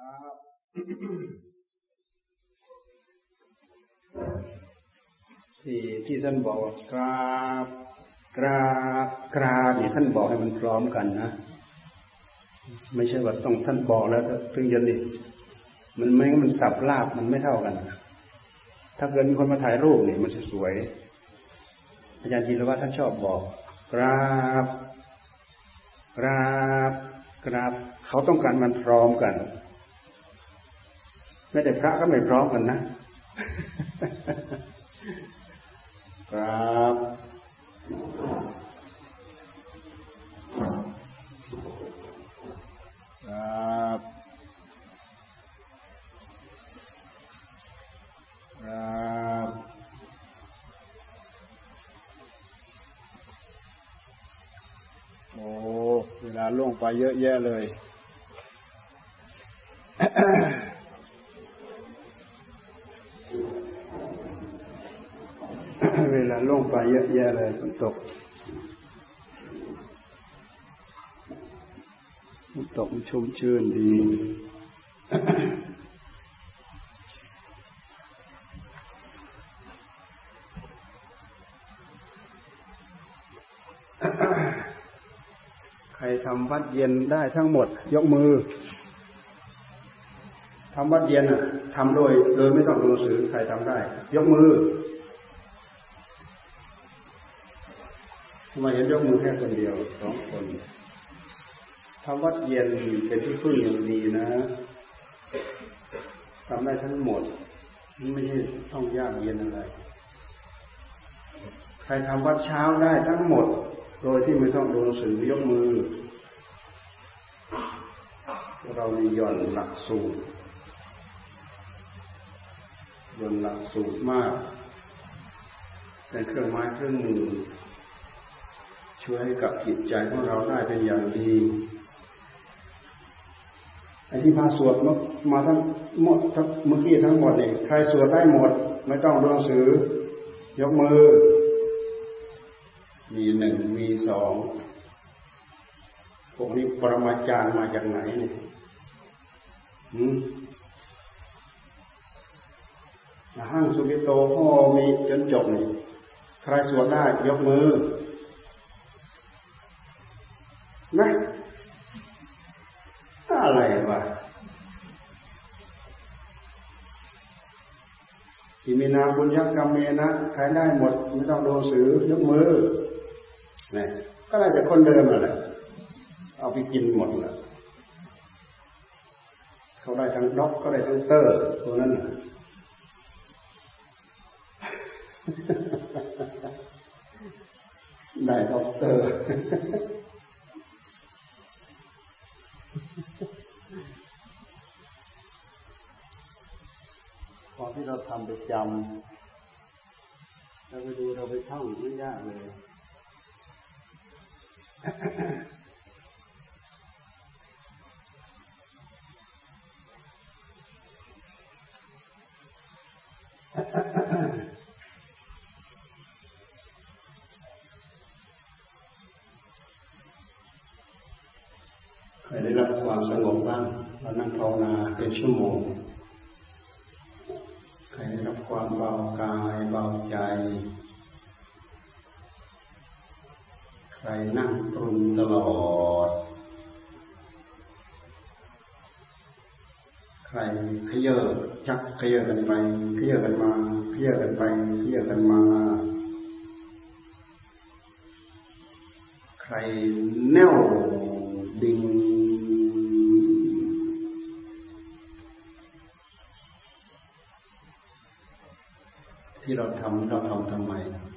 ครับที่ที่ท่านบอกกราบกราบกราบนี่ท่านบอกให้มันพร้อมกันนะ ไม่ใช่ว่าต้องท่านบอกแล้วถึงจะนี่มันไม่มันสับลาบมันไม่เท่ากัน ถ้าเกิดมีคนมาถ่ายรูปเนี่ยมันจะสวย อาจารย์จีรวัฒน์ท่านชอบบอก กราบกราบกราบเขาต้องการมันพร้อมกัน ไม่แต่พระก็ไม่พร้อมกันนะกราบกราบกราบโอ้เวลาล่วงไปเยอะแยะเลย เวลาล่วงไป เยอะแยะเลยฝนตกฝนตกชุ่มชื่นดีใครทำวัดเย็นได้ทั้งหมด ยกมือทำวัดเย็นอะทำโดยโดยไม่ต้องดูหนังสือใครทำได้ ยกมือทำ ไมเห็นยกมือแค่คนเดียวสองคนทำวัดเย็นเป็นที่พึ่งอย่างดีนะทำได้ทั้งหมดไม่ใช่ต้องยากเย็นอะไร ใครทำวัดเช้าได้ทั้งหมด โดยที่ไม่ต้องดูหนังสือยกมือ เรามีย่อนหลักสูตรย่อนหลักสูตรมากเป็นเครื่องไม้เครื่องมือ ช่วยให้กับจิตใจของเราได้เป็นอย่างดีไอ้ที่พาสวดมาทั้งหมดทั้งเมื่อกี้ทั้งหมดเนี่ยใครสวดได้หมด ไม่ต้องดูหนังสือ ยกมือ มีหนึ่งมีสองพวกนี้ปรมาจารย์มาจากไหนเนี่ยหืห้างสุกิโตพ่อมีจนจบนี่ใครสวดได้ยกมือ นะอะไรวะอิมินาบุญยักกรรมเมนะใครได้หมด ไม่ต้องดูสือยกมือนี่ก็ได้แต่คนเดิมแหละเอาไปกินหมดแหละเขาได้ทั้งด็อกก็ได้ทั้งเตอร์ตัวนั้นได้ด็อกเตอร์ ที่เราทำไปจำเราไปดูเราไปท่องไม่ยากเลยเคยได้รับความสงบบ้างเรานั่งภาวนาเป็นชั่วโมง ใครได้รับความเบากายเบาใจ ใครนั่งปรุงตลอด ใครขยเยอะชักขยเยอะกันไปขยเยอะกันมาขยเยอะกันไปขยเยอะกันมา ใครแน่วดิ่ง ที่เราทำเราทำทำไม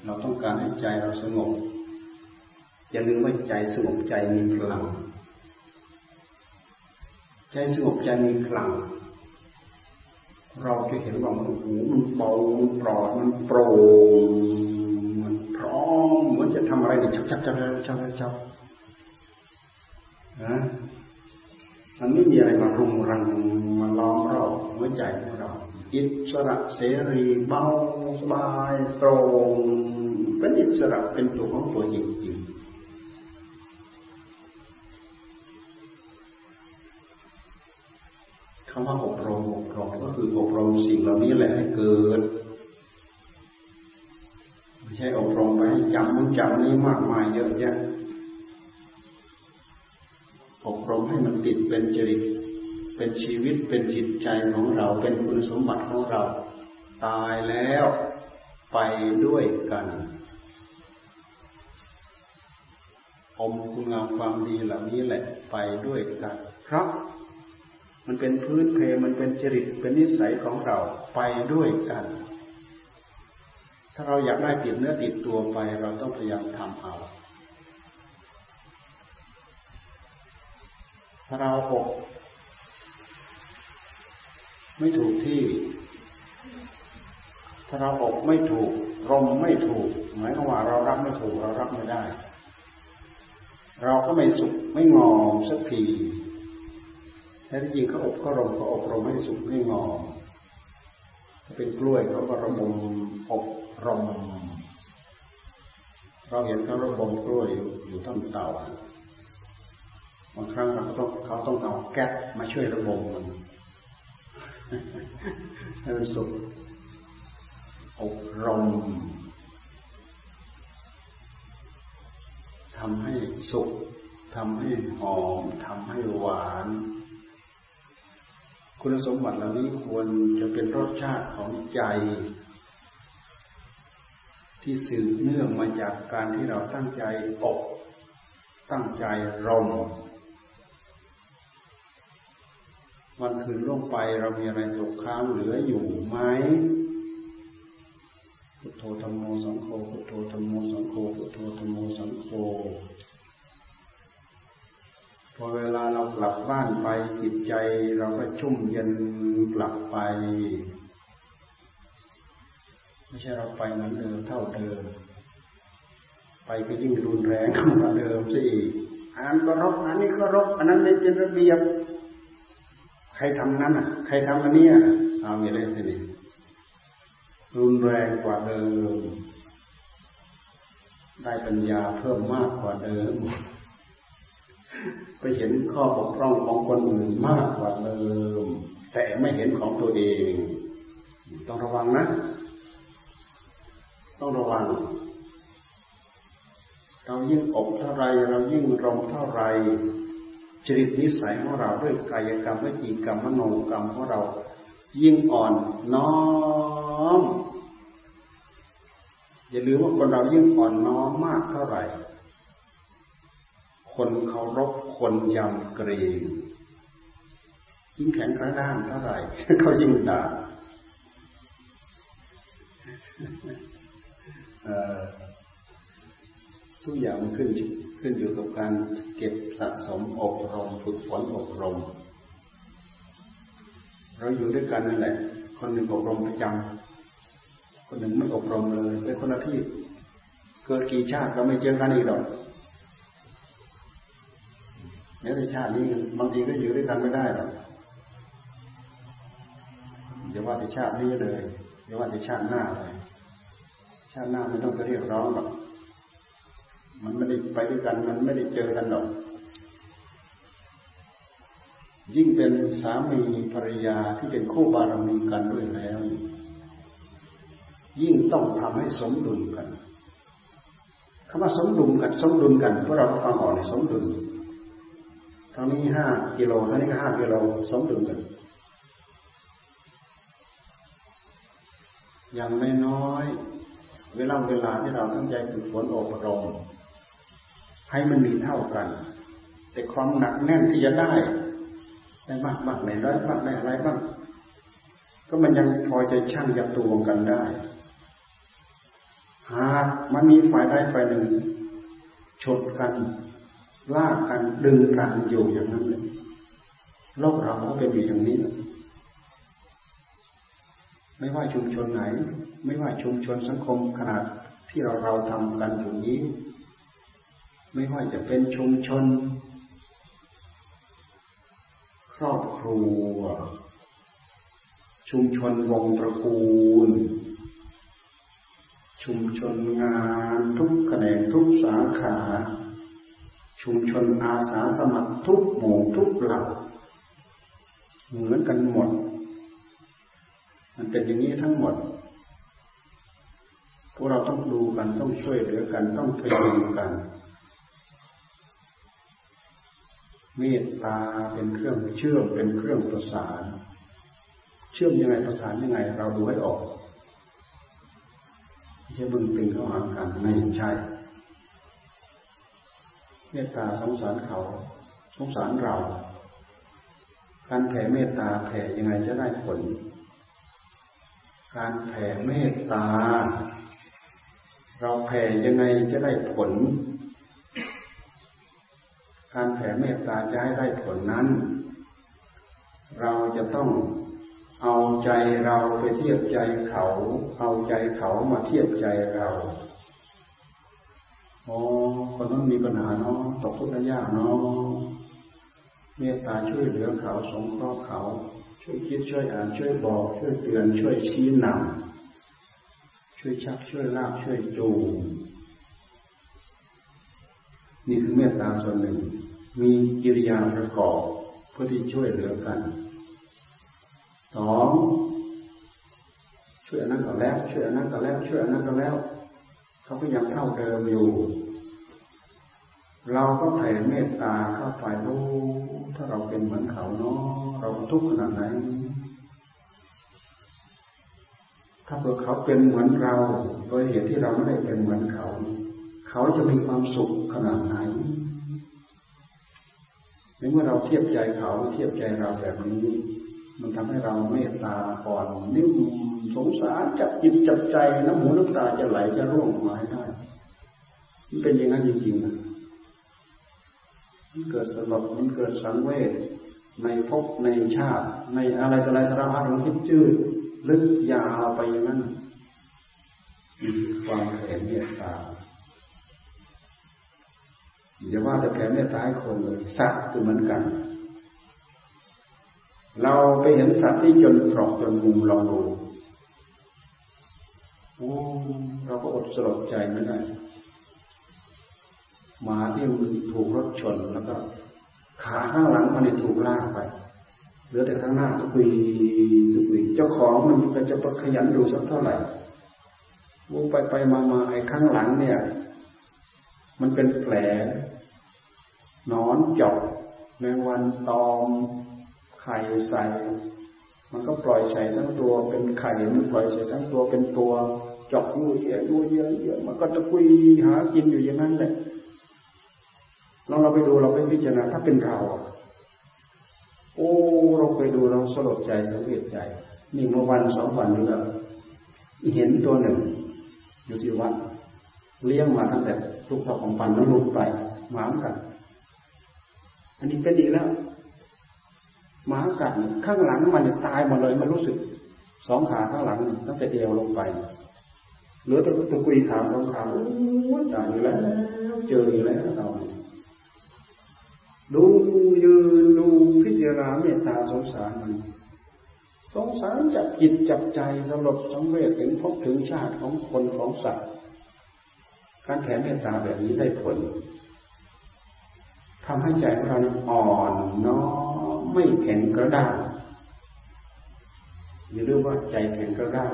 เราต้องการให้ใจเราสงบ อย่าลืมว่าใจสงบใจมีพลัง ใจสงบใจมีพลัง เราจะเห็นว่ามันหูมันเบามันปลอดมันโปร่งมันพร้อมเหมือนจะทำอะไรเนี่ยชับชับชับชับชับชับนะมันไม่มีอะไรมารุมรังมาล้อมรอบหัวใจของเรา อิสระเสรีเบาสบายโปร่งเป็นอิสระเป็นตัวของตัวจริงๆเคคำว่าอบรมอบรมก็คืออบรมสิ่งเหล่านี้แหละให้เกิดไม่ใช่อบรมไปให้จำนู้นจำนี้มากมายเยอะแยะอบรมให้มันติดเป็นจริต เป็นชีวิตเป็นจิตใจของเราเป็นคุณสมบัติของเรา ตายแล้วไปด้วยกันอมคุณงามความดีเหล่านี้แหละไปด้วยกันเพราะมันเป็นพื้นเพมันเป็นจริตเป็นนิสัยของเราไปด้วยกัน ถ้าเราอยากได้ติดเนื้อติดตัวไปเราต้องพยายามทำเอาถ้าเราอก ไม่ถูกที่ ถ้าเราอกไม่ถูกรมไม่ถูก หมายความว่าเรารับไม่ถูกเรารับไม่ได้ เราก็ไม่สุขไม่งอมสักทีแท้จริงเขาอบเขารมเขาอบรมให้สุขให้งอมถ้าเป็นกล้วยเขาก็ระบมอบรม เราเห็นเขาระบมกล้วยอยู่ต้นเตาบางครั้งเราต้องเขาต้องเอาแก๊สมาช่วยระบมมัน ให้มันสุกอบรมทำให้สุกทำให้หอมทำให้หวาน คุณสมบัติเหล่านี้ควรจะเป็นรสชาติของใจ ที่สืบเนื่องมาจากการที่เราตั้งใจอบตั้งใจรม วันคืนล่วงไปเรามีอะไรตกค้างเหลืออยู่ไหมพุทโธธรรมโมสังโฆพุทโธธรรมโมสังโฆพุทโธธรรมโมสังโฆพอเวลาเรากลับบ้านไปจิตใจเราก็ชุ่มเย็นกลับไป ไม่ใช่เราไปเหมือนเดิมเท่าเดิม ไปก็ยิ่งรุนแรงกว่าเดิมซะอีกอันนั้นก็รบอันนี้ก็รบอันนั้นไม่เป็นระเบียบ ใครทำนั้นอะ ใครทำอันนี้อะเอาอย่างไรทีนี้รุนแรงกว่าเดิม ได้ปัญญาเพิ่มมากกว่าเดิม ไปเห็นข้อบกพร่องของคนอื่นมากกว่าเดิม แต่ไม่เห็นของตัวเอง ต้องระวังนะ ต้องระวัง เรายิ่งอกเท่าไร เรายิ่งรมเท่าไร จริตนิสัยของเราด้วยกายกรรมวิจีกรรมมโนกรรมของเรา ยิ่งอ่อนน้อมอย่าลืมว่าคนเรายิ่งอ่อนน้อมมากเท่าไหร่ คนเคารพคนยำเกรงยิ่งแข็งกระด้างเท่าไหร่เขายิ่งด่า ทุกอย่างมันขึ้นขึ้นอยู่กับการเก็บสะสมอบรมฝึกฝนอบรม เราอยู่ด้วยกันนั่นแหละ คนหนึ่งอบรมประจำคนหนึ่งไม่อบรมเลยเป็นคนละที่เกิดกี่ชาติเราไม่เจอกันอีกหรอกแม้แต่ชาตินี้บางทีก็อยู่ด้วยกันไม่ได้หรอกอย่าว่าแต่ชาตินี้เลยอย่าว่าแต่ชาติหน้าเลยชาติหน้าไม่ต้องไปเรียกร้องหรอก มันไม่ได้ไปด้วยกัน มันไม่ได้เจอกันหรอก ยิ่งเป็นสามีภรรยาที่เป็นคู่บารมีกันด้วยแล้ว ยิ่งต้องทำให้สมดุลกันคำว่าสมดุลกัน สมดุลกันพวกเราฟังออกในสมดุลทางนี้ห้ากิโลทางนี้ก็ห้ากิโลสมดุลกันอย่างไม่น้อยเวลาเวลาที่เราตั้งใจฝึกฝนอบรม ให้มันมีเท่ากัน แต่ความหนักแน่นที่จะได้ได้มากบ้างไหนน้อยบ้างได้อะไรบ้างก็มันยังพอจะชั่งยัตวงกันได้ หากมันมีฝ่ายใดฝ่ายหนึ่งชดกันลากกันดึงกันอยู่อย่างนั้นเลยโลกเราก็เป็นอยู่อย่างนี้ ไม่ว่าชุมชนไหน ไม่ว่าชุมชนสังคมขนาดที่เราเราทำกันอยู่นี้ ไม่ว่าจะเป็นชุมชน ครอบครัว ชุมชนวงตระกูล ชุมชนงานทุกแขนงทุกสาขา ชุมชนอาสาสมัครทุกหมู่ทุกเหล่าเหมือนกันหมด มันเป็นอย่างนี้ทั้งหมด พวกเราต้องดูกันต้องช่วยเหลือกันต้องพยุงกัน เมตตาเป็นเครื่องเชื่อมเป็นเครื่องประสาน เชื่อมยังไงประสานยังไง เราดูให้ออกไม่ใช่บึงตึงเข้าหากันไม่ใช่เมตตาสงสารเขา สงสารเรา การแผ่เมตตาแผ่ยังไงจะได้ผล การแผ่เมตตา เราแผ่ยังไงจะได้ผล การแผ่เมตตาจะให้ได้ผลนั้น เราจะต้องเอาใจเราไปเทียบใจเขา เอาใจเขามาเทียบใจเราอ๋อคนนั้นมีปัญหาเนาะตกทุกข์ยากเนาะเมตตาช่วยเหลือเขาสงเคราะห์เขา ช่วยคิดช่วยอ่านช่วยบอก ช่วยเตือนช่วยชี้นำช่วยชักช่วยลากช่วยจูงนี่คือเมตตาส่วนหนึ่ง มีกิริยาประกอบเพื่อที่ช่วยเหลือกันสองช่วยอนั้นก็แล้ว ช่วยอนั้นก็แล้ว ช่วยอนั้นก็แล้ว เขาก็ยังเท่าเดิมอยู่ เราก็แผ่เมตตาเข้าไปรู้ถ้าเราเป็นเหมือนเขาเนาะเราทุกข์ขนาดไหน ถ้าเผื่อเขาเป็นเหมือนเรา โดยเหตุที่เราไม่ได้เป็นเหมือนเขา เขาจะมีความสุขขนาดไหน เมื่อเราเทียบใจเขาเทียบใจเราแบบนี้ มันทำให้เราเมตตาก่อนนิ่มสงสารจับจิตจับใจน้ำหูน้ำตาจะไหลจะร่วงมาให้ได้มันเป็นอย่างนั้นจริงๆนะมันเกิดสลดมันเกิดสังเวชในภพในชาติ ในอะไรต่ออะไรสารพัดมันคิดจืดลึกยาวไปอย่างนั้นความแผ่เมตตา อย่าว่าแต่แผ่เมตตาให้คนเลยสัตว์ก็เหมือนกัน เราไปเห็นสัตว์ที่จนตรอกจนมุมลองดูโอ้เราก็อดสลดใจไม่ได้หมาที่มันถูกรถชนแล้วก็ขาข้างหลังมันถูกลากไปเหลือแต่ข้างหน้าทุกุยทุกุยเจ้าของมันก็จะประขยันดูสักเท่าไหร่วงไปไปมามาไอ้ข้างหลังเนี่ย มันเป็นแผล นอนจอกแมงวันตอม ไข่ใส่ มันก็ปล่อยใส่ทั้งตัวเป็นไข่มันปล่อยใส่ทั้งตัวเป็นตัวจอกยูเยอะยูเยอะเยอะมันก็จะคุยหากินอยู่อย่างนั้นแหละลองเราไปดูเราไปพิจารณาถ้าเป็นเราโอ้เราไปดูเราสลดใจสังเวชใจ นี่เมื่อวันสองวันนี้แล้วเห็นตัวหนึ่ง อยู่ที่วัดเลี้ยงมาตั้งแต่ลูกพ่อของปันแล้วลูกไปหมากัน อันนี้เป็นอีแล้วหมากัดข้างหลังมันตายหมดเลยมันรู้สึกสองขาข้างหลังตั้งแต่เดียวลงไปเหลือแต่ตะกุยขาสองขาโอ้ตายแล้ว เจออีกแล้วเราดูยืนดูพิจารณาเมตตาสงสารมันสงสารจับจิตจับใจสำหรับสังเวชถึงพบถึงชาติของคนของสัตว์ การแผ่เมตตาแบบนี้ได้ผล ทำให้ใจของเราอ่อนน้อมไม่แข็งกระด้างอย่าลืมว่าใจแข็งกระด้าง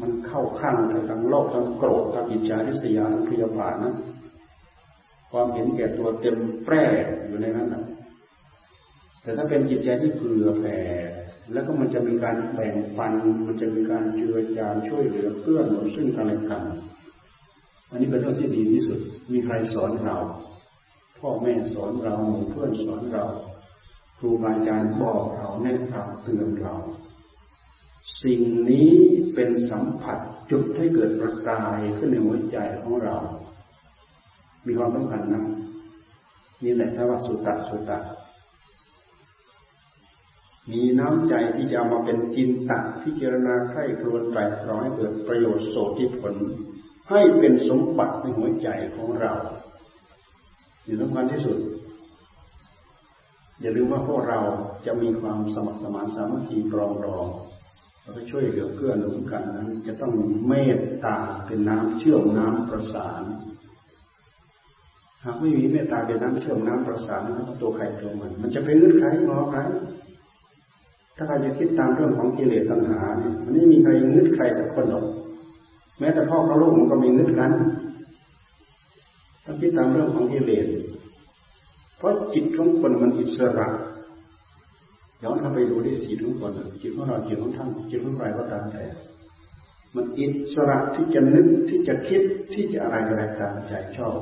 มันเข้าข้างทั้งโลกทั้งโกรธทั้งอิจฉาทิษยาทั้งพยาบาทนะความเห็นแก่ตัวเต็มแปร่อยู่ในนั้นนะแต่ถ้าเป็นจิตใจที่เผื่อแผ่แล้วก็มันจะมีการแบ่งปัน มันจะมีการเจือจานช่วยเหลือเพื่อนหนุนซึ่งกันและกัน อันนี้เป็นเรื่องที่ดีที่สุด มีใครสอนเรา พ่อแม่สอนเราหมู่เพื่อนสอนเรา ครูบาอาจารย์บอกเราแนะนำเตือนเรา สิ่งนี้เป็นสัมผัสจุดให้เกิดประกายขึ้นในหัวใจของเรา มีความสำคัญนะนี่แหละถ้าว่าสุตตะสุตตะมีน้ำใจที่จะมาเป็นจินตะพิจารณาใคร่ครวญไตรตรองให้เกิดประโยชน์โสติผล ให้เป็นสมบัติในหัวใจของเรา อยู่สำคัญที่สุด อย่าลืมว่าพวกเราจะมีความสมัครสมานสามัคคีปรองดองเราไปช่วยเหลือเกื้อหนุนกันนั้น จะต้องเมตตาเป็นน้ำเชื่อมน้ำประสาน หากไม่มีเมตตาเป็นน้ำเชื่อมน้ำประสานนั้นตัวใครตัวมัน มันจะเป็นเงื่อนไขงอใครถ้าใครจะคิดตามเรื่องของกิเลสตัณหาเนี่ยมันไม่มีใครงึดใครสักคนหรอก แม้แต่พ่อกับลูกมันก็มีงึดกัน ถ้าคิดตามเรื่องของกิเลสเพราะจิตของคนมันอิสระย้อนเข้าไปดูที่สีทุกคนจิตของเราจิตของท่านจิตของใครก็ตามแต่ มันอิสระที่จะนึกที่จะคิดที่จะอะไรอะไรตามใจชอบ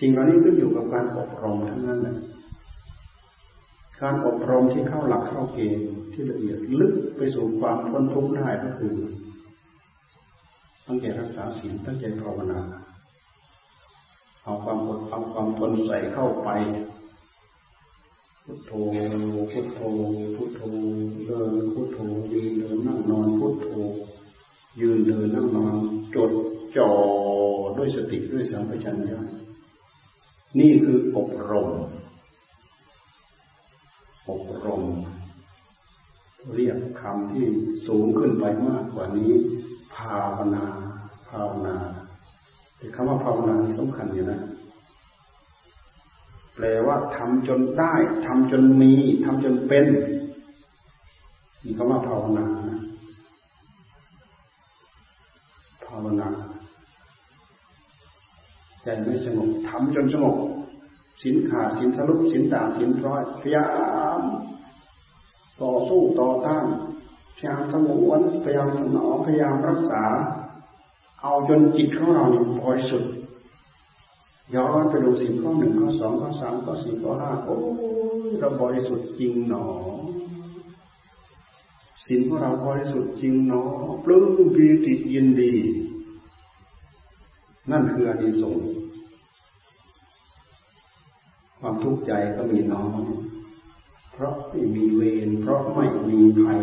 สิ่งเหล่านี้ขึ้นอยู่กับการอบรมทั้งนั้นแหละการอบรมที่เข้าหลักเข้าเกณฑ์ที่ละเอียดลึกไปสู่ความพ้นทุกข์ได้ก็คือตั้งใจรักษาศีลตั้งใจภาวนา เอาความอดเอาความทนใส่เข้าไป พุทโธ พุทโธ พุทโธ เดิน พุทโธ ยืนเดินนั่งนอน พุทโธ ยืนเดินนั่งนอนจดจ่อด้วยสติด้วยสัมปชัญญะนี่คืออบรม อบรม เรียกคำที่สูงขึ้นไปมากกว่านี้ ภาวนา ภาวนา แต่คำว่าภาวนาที่สำคัญอยู่นะ แปลว่าทำจนได้ทำจนมีทำจนเป็นนี่คำว่าภาวนาภาวนาใจไม่สงบทำจนสงบสินขาดสินทะลุสินด่าสินร้อยพยายามต่อสู้ต่อต้านพยายามสงวนพยายามถนอมพยายามรักษา เอาจนจิตของเราเนี่ยบริสุทธิ์ย้อนไปดูสิ่งข้อหนึ่งข้อสองข้อสามข้อสี่ข้อห้าโอ้เราบริสุทธิ์จริงหนอสิ่งของเราบริสุทธิ์จริงหนอปลื้มปีติยินดี นั่นคืออนิสงส์ความทุกข์ใจก็มีน้อยเพราะไม่มีเวรเพราะไม่มีภัย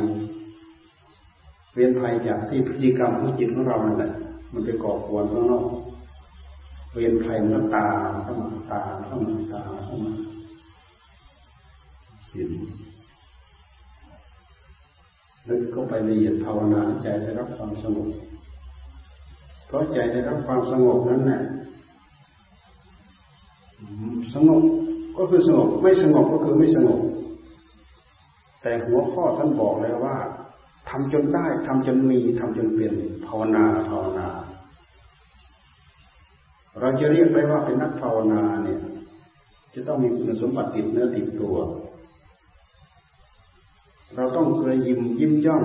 เวรภัยจากที่พฤติกรรมของจิตของเรานั่นแหละ มันไปก่อควรข้างนอก เวรภัยมันตาเข้ามาตาเข้ามาตาเข้ามาสิ่งแล้วก็ไปละเอียดภาวนาใจได้รับความสงบ เพราะใจได้รับความสงบนั้นแหละสงบก็คือสงบ ไม่สงบก็คือไม่สงบ แต่หัวข้อท่านบอกแล้วว่า ทำจนได้ทำจนมีทำจนเป็นภาวนาภาวนา เราจะเรียกได้ว่าเป็นนักภาวนาเนี่ย จะต้องมีคุณสมบัติติดเนื้อติดตัว เราต้องเคยยิ้มยิ้มย่อง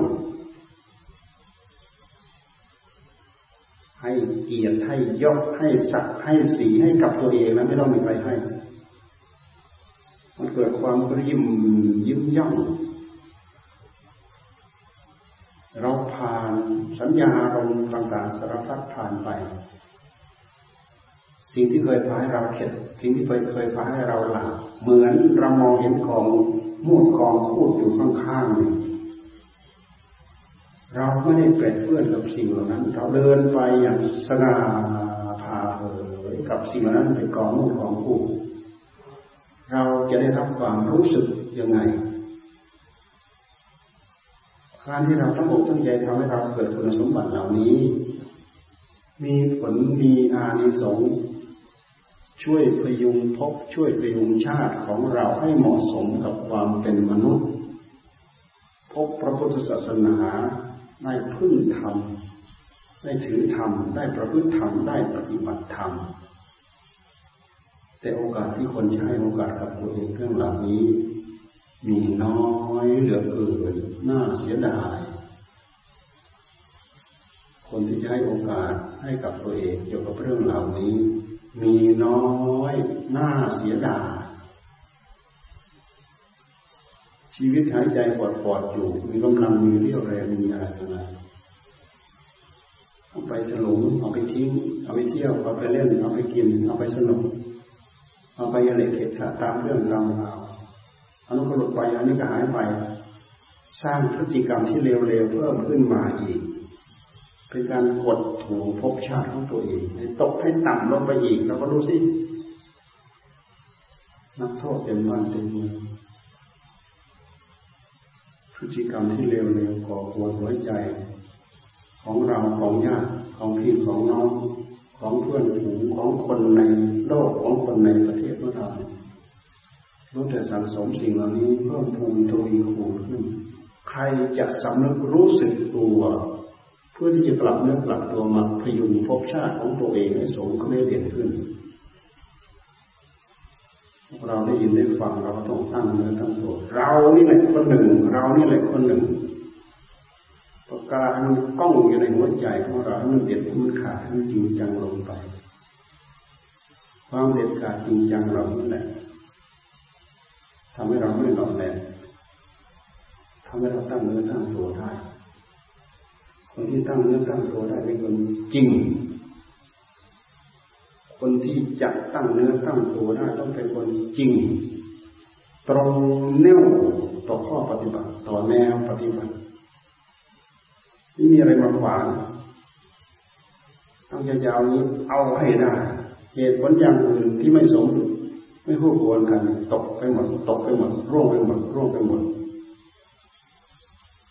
ให้เกียรติให้ยกให้สักให้สีให้กับตัวเองนะไม่ต้องมีใครให้ มันเกิดความกระยิมยิ้มย่องเราผ่าน สัญญาอารมณ์ต่างๆสารพัดผ่านไป สิ่งที่เคยพาให้เราเข็ด สิ่งที่เคยเคยพาให้เราหลาเหมือนเรามองเห็นของมูดกองคูดอยู่ข้างๆนี่เราไม่ได้เปรตเพื่อนกับสิ่งเหล่านั้น เราเดินไปอย่างสง่าผ่าเผยกับสิ่งเหล่านั้นเป็นกองมูดกองคูดเราจะได้รับความรู้สึกยังไง การที่เราตั้งอกตั้งใจทำให้เราเกิดคุณสมบัติเหล่านี้ มีผลมีอานิสงส์ช่วยพยุงพบช่วยพยุงชาติของเราให้เหมาะสมกับความเป็นมนุษย์พบพระพุทธศาสนาได้พึ่งธรรมได้ถือธรรมได้ประพฤติธรรมได้ปฏิบัติธรรมแต่โอกาสที่คนจะให้โอกาสกับตัวเองเรื่องเหล่านี้ มีน้อยเหลือเกินน่าเสียดาย คนที่จะให้โอกาสให้กับตัวเองเกี่ยวกับเรื่องเหล่านี้ มีน้อยน่าเสียดายชีวิตหายใจปอดปอดอยู่ มีกำลังมีเรี่ยวแรงมีอะไรอะไรเอาไปสลุงเอาไปทิ้ง เอาไปเที่ยว เอาไปเล่น เอาไปกิน เอาไปสนุก เอาไปอะไรเกตขาตามเรื่องตามราว อันนั้นก็หลุดไปอันนี้ก็หายไป สร้างพฤติกรรมที่เร็วๆเพิ่มขึ้นมาอีก เป็นการกดถูภพชาติของตัวเองให้ตกให้ต่ำลงไปอีกเราก็รู้สินักโทษเป็นวันเต็มมือพฤติกรรมที่เร็วๆก่อควรหัวใจ ของเราของญาติของพี่ของน้องของเพื่อนฝูงของคนในโลกของคนในประเทศของเรา รู้แต่สังสมสิ่งเหล่านี้เพิ่มพูนทวีคูณขึ้น ใครจะสำนึกรู้สึกตัวเพื่อที่จะกลับเนื้อกลับตัวมาพยุงภพชาติของตัวเองให้สมก็ไม่เด่นขึ้น เราได้ยินได้ฟังเราต้องตั้งเนื้อตั้งตัวเรานี่แหละคนหนึ่ง เรานี่แหละคนหนึ่งประกาศมันก้องอยู่ในหัวใจของเราให้มันเด็ดมันขาดให้มันจริงจังลงไป ความเด็ดขาดจริงจังเรานี่แหละ ทำให้เราไม่หลอกแหลกทำให้เราตั้งเนื้อตั้งตัวได้ คนที่ตั้งเนื้อตั้งตัวได้เป็นคนจริง คนที่จะตั้งเนื้อตั้งตัวได้ต้องเป็นคนจริง ตรงแนวต่อข้อปฏิบัติ ต่อแนวปฏิบัติไม่มีอะไรมาขวางต้องยาวๆนี้เอาให้ได้ เหตุผลอย่างอื่นที่ไม่สม ไม่คู่ควรกันตกไปหมดตกไปหมดร่วงไปหมดร่วงไปหมด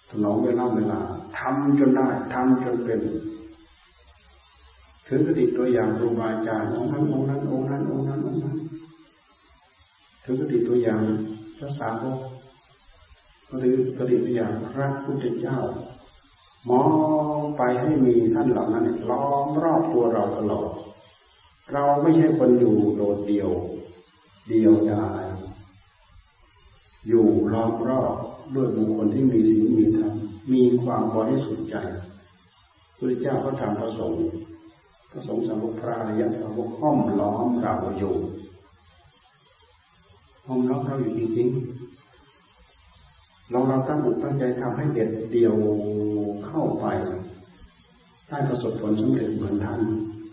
ถนอมเวลาเวลาทำจนได้ทำจนเป็นถือกติตัวอย่างครูบาอาจารย์องค์นั้นองค์นั้นองค์นั้นองค์นั้นองค์นั้นถือกติตัวอย่างพระสาวกถือกติตัวอย่างพระพุทธเจ้ามองไปให้มีท่านเหล่านั้นล้อมรอบตัวเราตลอด เราไม่ใช่คนอยู่โดดเดี่ยว เดียวดาย อยู่ล้อมรอบด้วยบุคคลที่มีศีลมีธรรมมีความบริสุทธิ์ใจพระเจ้าพระธรรมพระสงฆ์พระสงฆ์สาวกพระอริยสาวกห้อมล้อมเราอยู่ห้อมล้อมเราอยู่จริงๆลองเราตั้งอกตั้งใจทำให้เด็ดเดียวเข้าไปได้ประสบผลสำเร็จเหมือนท่าน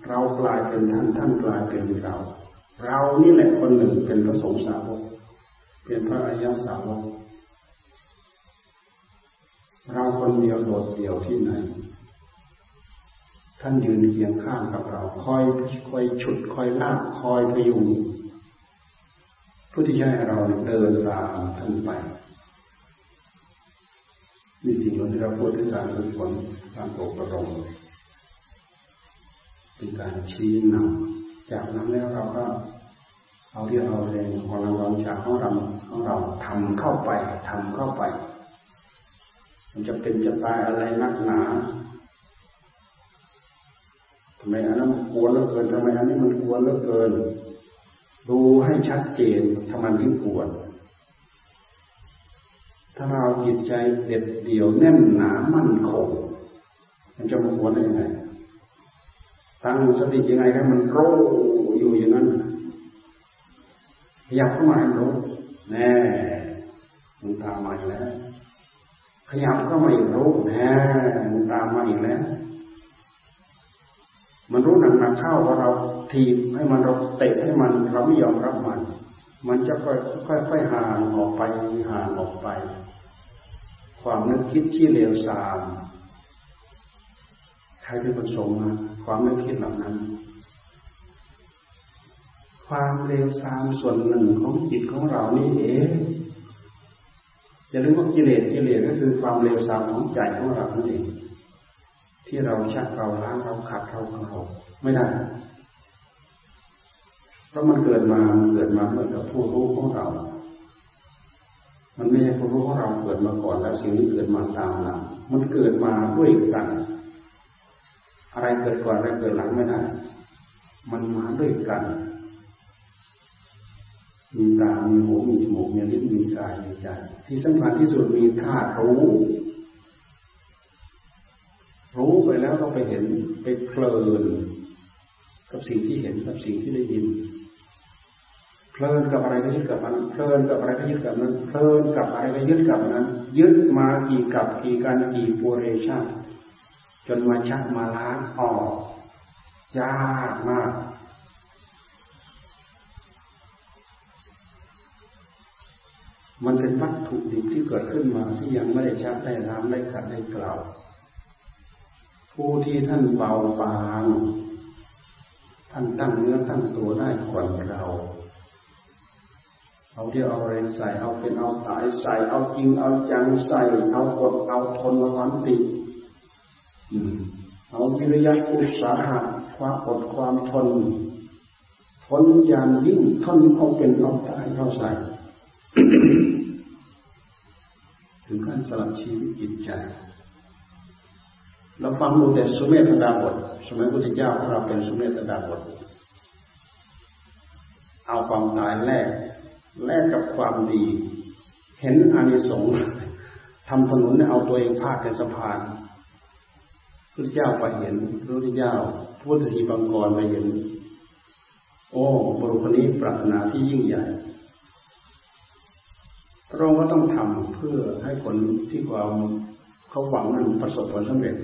เรากลายเป็นท่านท่านกลายเป็นเรา เรานี่แหละคนหนึ่งเป็นพระสงฆ์สาวก เป็นพระอริยสาวก เราคนเดียวโดดเดี่ยวที่ไหน ท่านยืนเคียงข้างกับเรา คอยคอยฉุดคอยลากคอยพยุงเพื่อที่จะให้เราเดินตามท่านไปมีสิ่งที่เราพูดถึงการฝึกฝนการอบรมเป็นการชี้นำ จากนั้นแล้วเราก็เอาเรี่ยวเอาแรงของเราลองจากของเราของเราทำเข้าไปทำเข้าไป มันจะเป็นจะตายอะไรนักหนาทำไมอันนั้นมันกลัวเหลือเกินทำไมอันนี้มันกลัวเหลือเกิน ดูให้ชัดเจนทำไมถึงกลัวถ้าเราจิตใจเด็ดเดี่ยวแน่นหนามั่นคงมันจะมากลัวได้ยังไง ตั้งสติยังไงให้มันรู้อยู่อย่างนั้นขยับเข้ามาให้รู้แน่มันตามมาอีกแล้ว ขยับเข้ามาอีกรู้แน่มันตามมาอีกแล้ว มันรู้หนักๆเข้าว่าเราทีบให้มันเราเตะให้มันเราไม่ยอมรับมัน มันจะค่อยค่อยๆห่างออกไปห่างออกไป ความนึกคิดที่เลวทราม รเป็นคนส่งมา ความนึกคิดเหล่านั้น ความเร็วซามส่วนหนึ่งของจิตของเรานี่เองอย่าลืมว่ากิเลสกิเลสก็คือความเร็วซามของใจของเรานั่นเองที่เราชักเราล้างเราขัดเราเราไม่ได้ เพราะมันเกิดมามเกิดมาเหมือนกับผู้รู้ของเรา มันไม่ใช่ผู้รู้ของเราเกิดมาก่อนแล้วสิ่งนี้เกิดมาตามหลังมันเกิดมาด้วยกัน อะไรเกิดก่อนอะไรเกิดหลังไม่ได้ มันมาด้วยกัน มีตา มีหู มีจมูก มีลิ้น มีกาย มีใจ ที่สำคัญที่สุดมีธาตุรู้ รู้ไปแล้วก็ไปเห็น ไปเพลิน กับสิ่งที่เห็น กับสิ่งที่ได้ยิน เพลินกับอะไรก็ยึดกับมัน เพลินกับอะไรก็ยึดกับนั้น เพลินกับอะไรก็ยึดกับนั้น ยึดมากี่กับกี่การกี่ปูเรชาติ จนมาชักมาล้างออก ยากมาก มันเป็นวัตถุดิบที่เกิดขึ้นมาที่ยังไม่ได้ชักได้ล้างได้ขัดได้กล่าวผู้ที่ท่านเบาบางท่านตั้งเนื้อตั้งตัวได้ก่อนเรา เอาที่เอาอะไรใส่ เอาเป็นเอาตายใส่ เอาจริงเอาจังใส่ เอาอดเอาทนเอาความติด เอาวิริยะอุตสาหะความอดความทนทนอย่างยิ่งทนเอาเป็นเอาตายเอาใส่ถึงขั้นสลับชีวิตจิตใจเราฟังดูแต่สุเมธดาบทสมัยพุทธเจ้าของเราเป็นสุเมธดาบทเอาความตายแลกแลกกับความดี เห็นอานิสงส์ทำถนนเอาตัวเองพาดเป็นสะพาน พุทธเจ้าไปเห็นพระพุทธเจ้าพุทธศีบังกรไปเห็น โอ้บุรุษคนนี้ปรารถนาที่ยิ่งใหญ่พระองค์ก็ต้องทำเพื่อให้ผลที่ความเขาหวังนั้นประสบผลสำเร็จ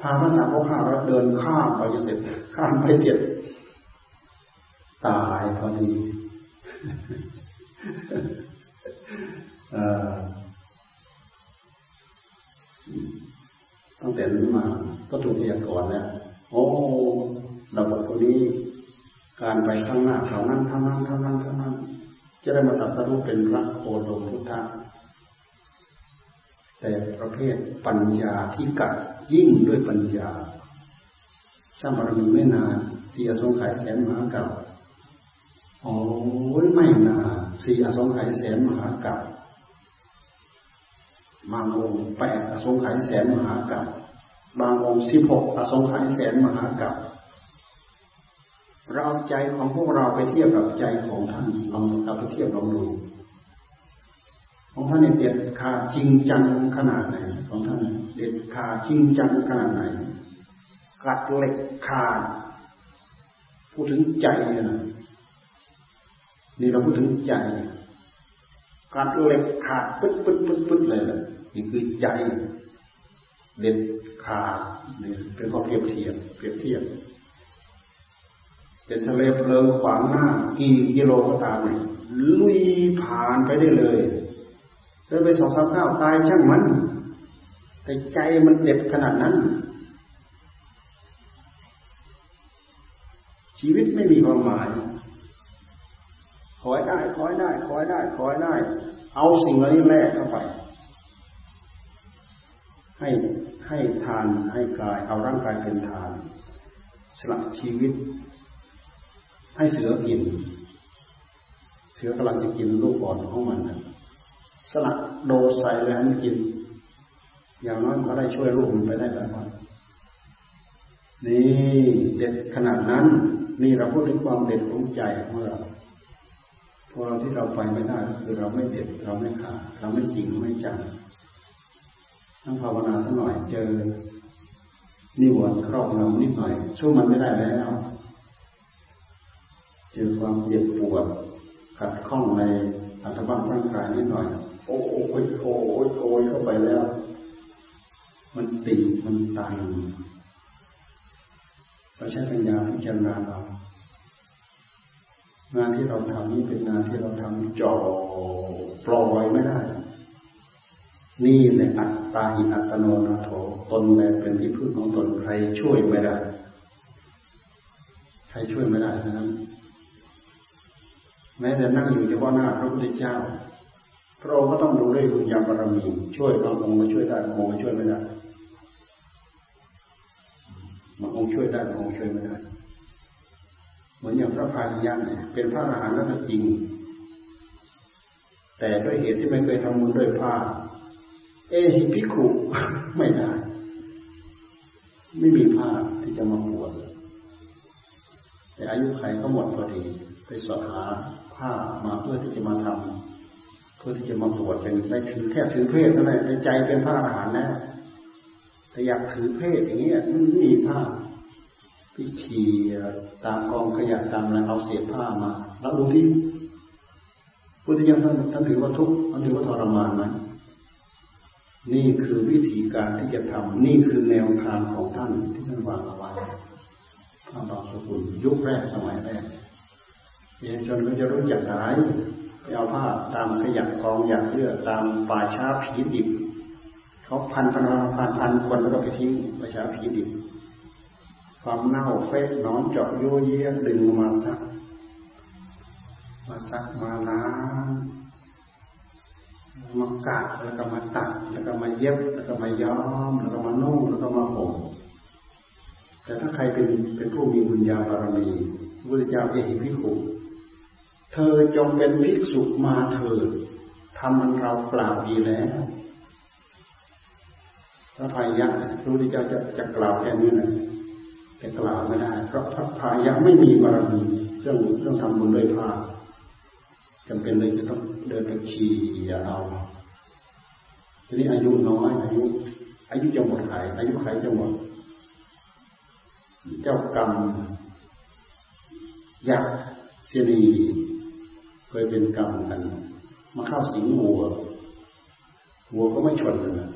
พาภาษาวกข้าเราเดินข้ามไปเสร็จ ข้ามไปเสร็จ ตายพอดี ตั้งแต่นั้นมาก็ถูกพยากรณ์แล้วโอ้ระบบตัวนี้ การไปข้างหน้าเขานั้นทำนั้นทำนั้นทำนั้น จะได้มาตัดสรุปเป็นพระโคดมพุทธะแต่ประเภทปัญญาที่กัดยิ่งด้วยปัญญาสร้างบารมีไม่นานเสียสงไขยแสนมหาเก่าโอ้ยไม่นานเสี่อสงไขยแสนมหากับ บางองค์แปดอสงไขยแสนมหากับบางองค์สิบหกอสงไขยแสนมหากัปเราใจของพวกเราไปเทียบกับใจของท่านลองเอาไปเทียบลองดู ของท่านเนี่ยเด็ดขาดจริงจังขนาดไหน ของท่านเด็ดขาดจริงจังขนาดไหนกัดเหล็กขาดพูดถึงใจเนี่ยนะนี่เราพูดถึงใจกัดเหล็กขาดปึ๊ดปึ๊ดปึ๊ดปึ๊ดเลยแหละ นี่คือใจเด็ดขาดนี่เป็นข้อเปรียบเทียบเปรียบเทียบเป็นทะเลเพลิงขวางหน้ากี่กิโลก็ตามเลยลุยผ่านไปได้เลยเดินไปสองสามก้าวตายช่างมัน แต่ใจมันเด็ดขนาดนั้น ชีวิตไม่มีความหมายขอยได้ขอยได้ขอยได้ขอยได้ เอาสิ่งเหล่านี้แลกเข้าไป ให้ให้ทานให้กาย เอาร่างกายเป็นทาน สละชีวิต ให้เสือกิน เสือกำลังจะกินลูกอ่อนของมันนะสลัดโดใส่แล้วมันกิน อย่างน้อยก็ได้ช่วยลูกมันไปได้แล้วนี่เด็ดขนาดนั้น นี่เราพูดถึงความเด็ดของใจของเราพอเราที่เราไปไม่ได้ก็คือเราไม่เด็ดเราไม่ขาดเราไม่จริงไม่จัง ต้องภาวนาสักหน่อยเจอ นิวรณ์ครอบงำนิดหน่อยช่วยมันไม่ได้แล้วเจอความเจ็บปวด ขัดข้องในอัตบังร่างกายนิดหน่อย โอ้โอ้โอ้โอ้โอ้เข้าไปแล้ว มันติดมันตันเราใช้ปัญญาพิจารณาเรางานที่เราทำนี้เป็นงานที่เราทำจ่อปล่อยไม่ได้ นี่แหละอัต ตาหิอัตโนนาโถตนแลเป็นที่พึ่งของตนใครช่วยไม่ได้ ใครช่วยไม่ได้นั้นแม้แต่นั่งอยู่เฉพาะหน้าพระพุทธเจ้าพระองค์ก็ต้องดูด้วยบุญญาบารมี ช่วยบางองค์มาช่วยได้บางองค์ช่วยไม่ได้บางองค์ช่วยได้บางองค์ช่วยไม่ได้ เหมือนอย่างพระพายยันเนี่ยเป็นพระอรหันต์ก็จริง แต่ด้วยเหตุที่ไม่เคยทำบุญด้วยผ้า เอหิพิขุไม่ได้ ไม่มีผ้าที่จะมาบวชแต่อายุไขก็หมดพอดี ไปสอหาผ้ามาเพื่อที่จะมาทำเพื่อที่จะมาบวชเป็นได้ถือแค่ถือเพศเท่านั้นแต่ใจเป็นพระอรหันต์แล้วแต่อยากถือเพศอย่างเงี้ยไมันมีผ้าพิธีตามกองขยะตามอะไรเอาเศษผ้ามา แล้วดูที่พุทธิยังท่านท่านถือว่าทุกข์ท่านถือว่าทรมานไหม นี่คือวิธีการที่จะทำนี่คือแนวทางของท่านที่ท่านวางเอาไว้พระบางสกุลยุคแรกสมัยแรกเยาวชนก็จะรู้จักหายไปเอาผ้าตามขยะกองอยากเลือตามป่าช้าผีดิบเขาพันพันพันพันคนแล้วก็ไปทิ้งป่าช้าผีดิบความเน่าเฟะนอนเจาะโยเยดึงมาซักมาซักมาล้าง มากัดแล้วก็มาตัดแล้วก็มาเย็บแล้วก็มาย้อม แล้วก็มานุ่งแล้วก็มาห่มแต่ถ้าใครเป็นเป็นผู้มีบุญญาบารมีพระพุทธเจ้าเอหิพิขุเธอจงเป็นภิกษุมาเถิดทำมันเราเปล่าดีแล้วพระพายะพระพุทธเจ้าจะจะกล่าวแค่นี้นะแต่กล่าวไม่ได้ เพราะพระพายะไม่มีบารมีเรื่องเรื่องทำบุญด้วยผ้า จำเป็นเลยจะต้องเดินไปขี่เอาทีนี้อายุน้อยอายุอายุจะหมดไขอายุไขจะหมด เจ้ากรรมยักษ์เสียนีเคยเป็นกรรมกัน มาเข้าสิงวัววัวก็ไม่ชนนะ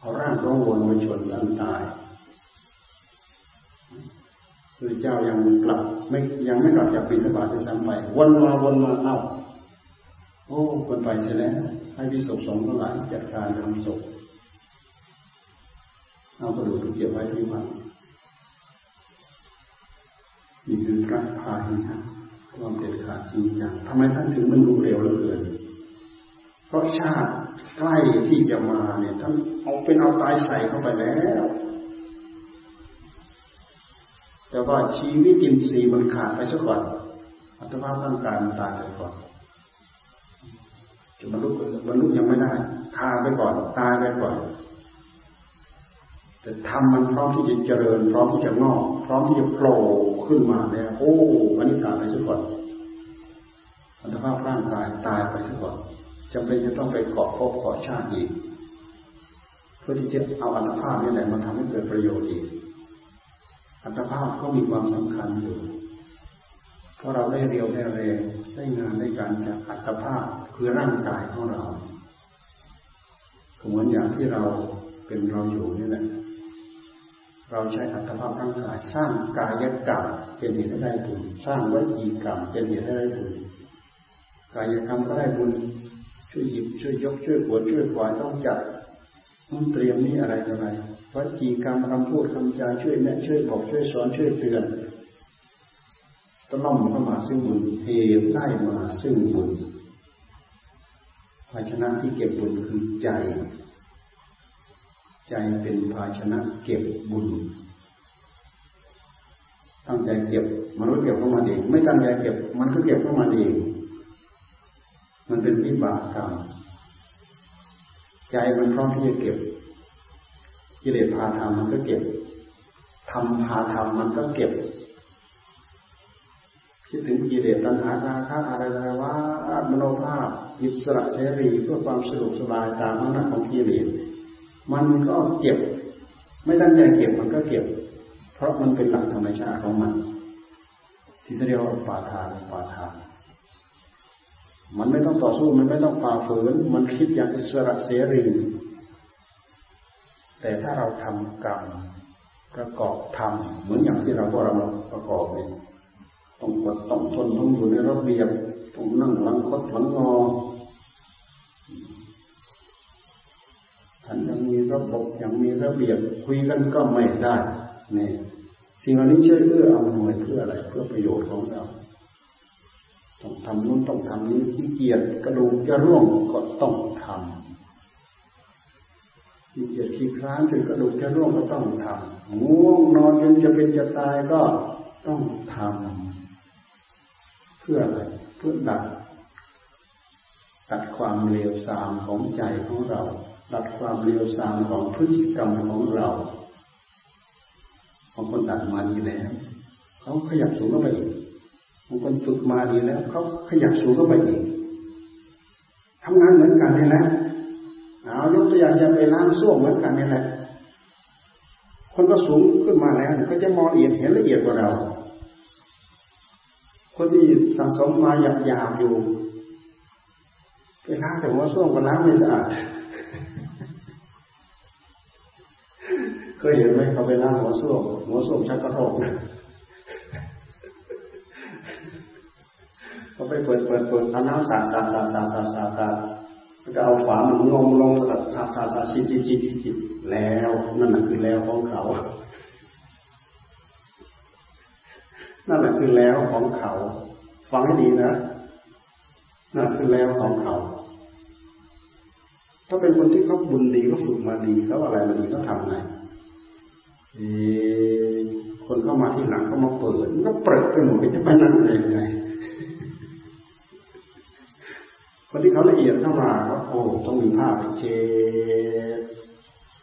เอาร่างของวัวมาชนกันตายพระเจ้ายังกลับไม่ยังไม่กลับจากปิณฑบาตที่ซ้ำไปวนมาวนมาเอ้า โอ้คนไปเสียแล้วให้พิศพสงฆ์ทั้งหลายจัดการทำศพเอากระดูกเก็บไว้ที่วัดนี่คือพระพาหินะความเด็ดขาดจริงจังทำไมท่านถึงมันรู้เร็วเหลือเกินเพราะชาติใกล้ที่จะมาเนี่ยท่านเอาเป็นเอาตายใส่เข้าไปแล้ว แต่ว่าชีวิตจินสีมันขาดไปซะก่อนอัตภาพร่างกายมันตายไปก่อน บรรลุบรรลุยังไม่ได้คาไปก่อน ตายไปก่อน แต่ทำมันพร้อมที่จะเจริญ พร้อมที่จะงอกพร้อมที่จะโผล่ขึ้นมาแล้วโอ้อันนี้ตายไปซะก่อนอัตภาพร่างกายตายไปซะก่อนจำเป็นจะต้องไปเกาะพบเกาะชาติอีกเพื่อที่จะเอาอัตภาพนี่แหละมาทำให้เกิดประโยชน์อีกอัตภาพก็มีความสำคัญอยู่เพราะเราได้เรียวได้แรงได้งานได้การจากอัตภาพ คือร่างกายของเราเหมือนอย่างที่เราเป็นเราอยู่นี่แหละเราใช้อัตภาพร่างกายสร้างกายกรรมเป็นเหตุให้ได้บุญสร้างวจีกรรมเป็นเหตุให้ได้บุญกายกรรมก็ได้บุญช่วยหยิบช่วยยกช่วยปวดช่วยขวายต้องจัดต้องเตรียมนี่อะไรอะไรวจีกรรมคำพูดคำจาช่วยแนะช่วยบอกช่วยสอนช่วยเตือนตล่อมเข้ามาซึ่งบุญเหตุได้มาซึ่งบุญ ภาชนะที่เก็บบุญคือใจ ใจเป็นภาชนะเก็บบุญ ตั้งใจเก็บมันก็เก็บเข้ามาเอง ไม่ตั้งใจเก็บ มันก็เก็บเข้ามาเอง มันเป็นวิบากกรรมใจมันพร้อมที่จะเก็บกิเลสพาทำมันก็เก็บทำพาทำมันก็เก็บ คิดถึงกิเลสตัณหาราคะอะไรอะไรว่ามโนภาพอิสระเสรีเพื่อความสะดวกสบายตามอำนาจของกิเลสมันก็เก็บ ไม่ตั้งใจเก็บมันก็เก็บ เพราะมันเป็นหลักธรรมชาติของมัน ที่เรียกว่าปาทานปาทาน มันไม่ต้องต่อสู้มันไม่ต้องฝ่าฝืน มันคิดอย่างอิสระเสรี แต่ถ้าเราทำกรรมประกอบทำเหมือนอย่างที่เราพวกเราประกอบเนี่ย ต้องกดต้องทนต้องอยู่ในระเบียบต้องนั่งหลังคดหลังงอท่านยังมีระบบยังมีระเบียบคุยกันก็ไม่ได้เนี่ยสิ่งเหล่านี้ช่วยเพื่ออำนวยเพื่ออะไรเพื่อประโยชน์ของเราต้องทำนู้นต้องทำนี้ขี้เกียจกระดูกจะร่วงก็ต้องทำขี้เกียจขี้คร้านจนกระดูกจะร่วงก็ต้องทำง่วงนอนจนจะเป็นจะตายก็ต้องทำ พื่ออะไร เพื่อดัดตัดความเลวทรามของใจของเราตัดความเลวทรามของพฤติกรรมของเราบางคนตัดมาดีแล้วเขาขยับสูงเข้าไปอีกบางคนฝึกมาดีแล้วเขาขยับสูงเข้าไปอีกทำงานเหมือนกันนี่แหละเอายกตัวอย่างจะไปล้างส้วมเหมือนกันนี่แหละ คนก็สูงขึ้นมาแล้วก็จะมองละเอียดเห็นละเอียดกว่าเรา คนที่สังสมมาหยาบหยาบอยู่ไปล้างแต่หัวส้วมก็ล้างไม่สะอาดเคยเห็นไหมเขาไปล้างหัวส้วมหัวส้วมชักกระโรกนะเขาไปเปิดเปิดเปิดเอาน้ำสาดสาดสาดสาดสาดสาดสาดแล้วก็เอาฝามันงงลงแล้วก็สาดสาดสาดชิดชิดชิดชิดแล้วนั่นคือแล้วของเขา นั่นแหละคือแล้วของเขา ฟังให้ดีนะนั่นคือแล้วของเขา ถ้าเป็นคนที่เขาบุญดีเขาฝึกมาดีเขาอะไรมาดีเขาทำไงคนเข้ามาที่หลังเขามาเปิดก็เปิดไปหมดจะไปนั่งได้ยังไงเขาละเอียดเข้ามาก็โอ้ต้องมีผ้าไปเช็ด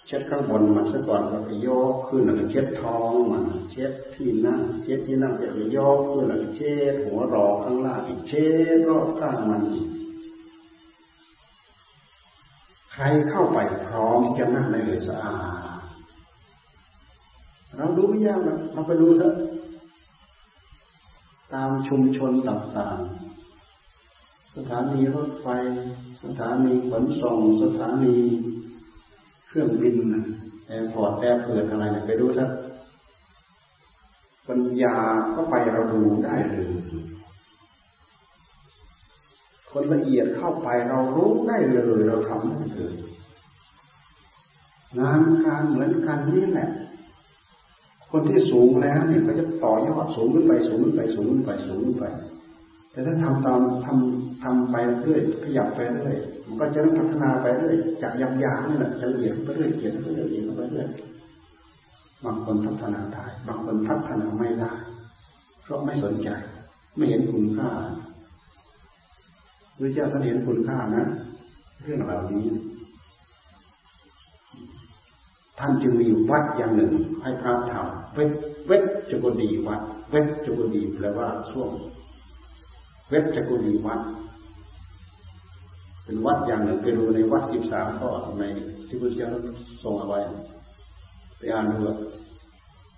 เช็ดข้างบนมันซะก่อนแล้วก็ยกขึ้นแล้วก็เช็ดท้องมันเช็ดที่นั่งเช็ดที่นั่งเสร็จแล้วยกขึ้นแล้วก็เช็ดหัวรอข้างล่างอีกเช็ดรอบข้างมันอีกใครเข้าไปพร้อมที่จะนั่งในเลยสะอาดเราดูไม่ยากนะเราไปดูซะตามชุมชนต่างๆ สถานีรถไฟ สถานีขนส่ง สถานี เครื่องบิน airport แอร์เปิดอะไรไปดูซะปัญญาเข้าไปเราดูได้เลยคนละเอียดเข้าไปเรารู้ได้เลยเราทำได้เลยงานการเหมือนกันนี่แหละ คนที่สูงแล้วเนี่ยเขาจะต่อยอดสูงขึ้นไปสูงขึ้นไปสูงขึ้นไปสูงขึ้นไป แต่ถ้าทำตามทำทำไปเรื่อยขยับไปเรื่อยมันก็จะพัฒนาไปเรื่อยจากยำยานี่แหละจะละเอียดไปเรื่อยเอียดไปเรื่อยเอียดไปเรื่อยบางคนพัฒนาได้บางคนพัฒนาไม่ได้ เพราะไม่สนใจ ไม่เห็นคุณค่าพระเจ้าท่านเห็นคุณค่านะ เรื่องเหล่านี้ ท่านจึงมีวัดอย่างหนึ่ง ให้พระทำเวทเวทจกุดีวัด เวทจกุดีแปลว่าช่วง เวทจกุดีวัด เป็นวัดอย่างหนึ่งไปดูในวัดสิบสามข้อในที่พระเจ้าทรงเอาไว้ไปอ่านดู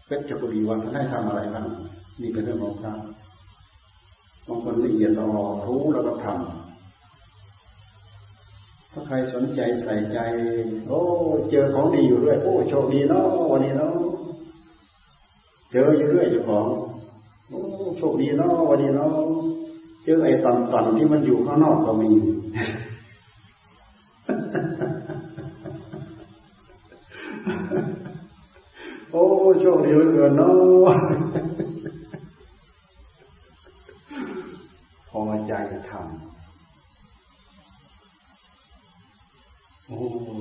เวทจกุดีวัดท่านให้ทำอะไรบ้างนี่เป็นเรื่องของพระบางคนละเอียดอ่อรู้แล้วก็ทำถ้าใครสนใจใส่ใจ โอ้เจอของดีอยู่ด้วยโอ้โชคดีเนาะวันนี้เนาะเจออยู่ด้วยเจ้าของโอ้โชคดีเนาะวันนี้เนาะ เจอไอ้ตอนตอนที่มันอยู่ข้างนอกก็มี โอ้โชคดีเหลือเกินเนาะพอใจทำโอ้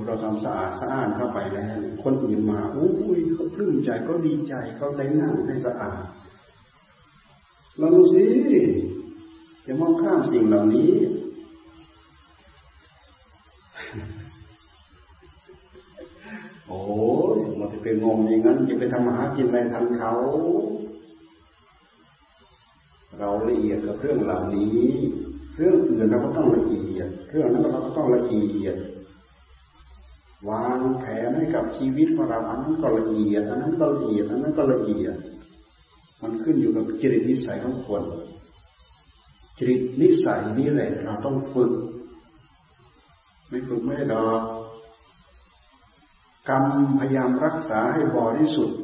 เราทำสะอาดสะอาดเข้าไปแล้ว คนอื่นมาโอ้ยเขาปลื้มใจก็ดีใจเขาได้นั่งให้สะอาดเราดูสิ อย่ามองข้ามสิ่งเหล่านี้ โอ้ยมันจะเป็นงงอย่างนั้น จะไปทำหากินอะไรทันเขา เราละเอียดกับเรื่องเหล่านี้ เรื่องอื่นเราก็ต้องละเอียด เรื่องนั้นเราก็ต้องละเอียดวางแผนให้กับชีวิตของเราอันนั้นก็ละเอียดอันนั้นก็ละเอียดอันนั้นก็ละเอียด มันขึ้นอยู่กับจริตนิสัยของคน จริตนิสัยนี้แหละเราต้องฝึก ไม่ฝึกไม่ได้ดอกกรรมพยายามรักษาให้บริสุทธิ์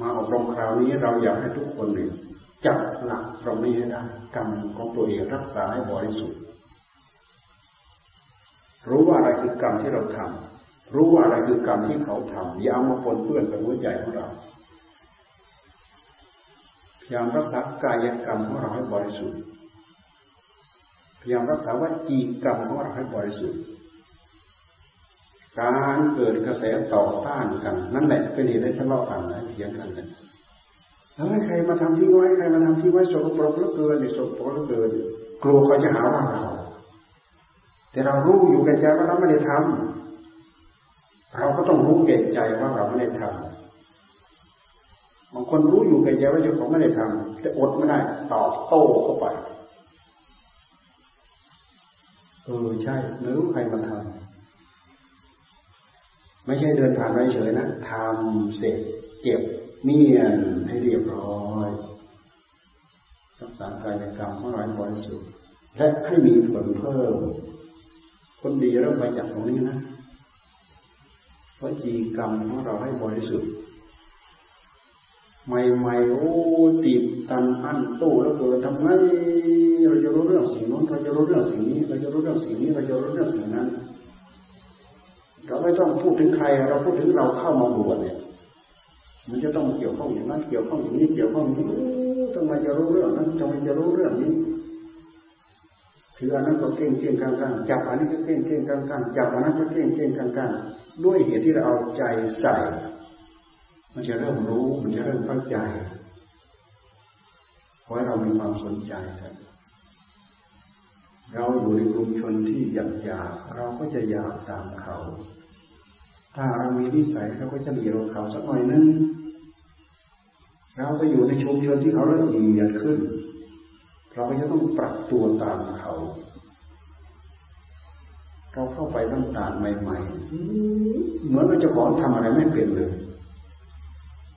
มาอบรมคราวนี้เราอยากให้ทุกคนเนี่ยจับหลักตรงนี้ให้ได้กรรมของตัวเองรักษาให้บริสุทธิ์ รู้ว่าอะไรคือกรรมที่เราทำรู้ว่าอะไรคือกรรมที่เขาทำอย่าเอามาปนเปื้อนกับหัวใจของเราายามรักษากายกรรมของเราให้บริสุทธิ์ พยายามรักษาวจีกรรมของเราให้บริสุทธิ์ การเกิดกระแสต่อต้านกัน นั่นแหละเป็นเหตุให้ทะเลาะกันและเถียงกันเลยแล้วใครมาทำที่ไว้ใครมาทำที่ไว้สกปรกแล้วเกินสกปรกแล้วเกินกลัวเขาจะหาว่าเรา แต่เรารู้อยู่แก่ใจว่าเราไม่ได้ทำเราก็ต้องรู้แก่ใจว่าเราไม่ได้ทำ บางคนรู้อยู่แก่ใจว่าเจ้าของไม่ได้ทำแต่อดไม่ได้ตอบโต้เข้าไปเออใช่ไม่รู้ใครมาทำไม่ใช่เดินผ่านไปเฉยนะทำเสร็จเก็บเนียนให้เรียบร้อยรักษากายกรรมของเราบริสุทธิ์และให้มีผลเพิ่ม คนดีเริ่มมาจากตรงนี้นะวจีกรรมของเราให้บริสุทธิ์ ใหม่ๆโอ้ตีบตันอั้นตู้แล้วเกิดทำไงเราจะรู้เรื่องสิ่งนั้นเราจะรู้เรื่องสิ่งนี้ เราจะรู้เรื่องสิ่งนี้ เราจะรู้เรื่องสิ่งนั้น เราไม่ต้องพูดถึงใคร เราพูดถึงเราเข้ามาบวชเนี่ย มันจะต้องเกี่ยวข้องอย่างนั้น เกี่ยวข้องอย่างนี้ เกี่ยวข้องอย่างนี้ทำไมจะรู้เรื่องนั้นทำไมจะรู้เรื่องนี้ถืออันนั้นก็เก่งเก่งกลางกลางจับอันนี้ก็เก่งเก่งกลางกลางจับอันนั้นก็เก่งเก่งกลางกลางด้วยเหตุที่เราเอาใจใส่ มันจะเริ่มรู้ มันจะเริ่มเข้าใจขอให้เรามีความสนใจครับเราอยู่ในกลุ่มชนที่หยาบหยาบเราก็จะหยาบตามเขา ถ้าเรามีนิสัยเราก็จะเหลียวเขาสักหน่อยนึงเราไปอยู่ในชุมชนที่เขาละเอียดขึ้น เราก็จะต้องปรับตัวตามเขา เราเข้าไปตั้งตาใหม่ๆเหมือนว่าจะขอทำอะไรไม่เป็นเลย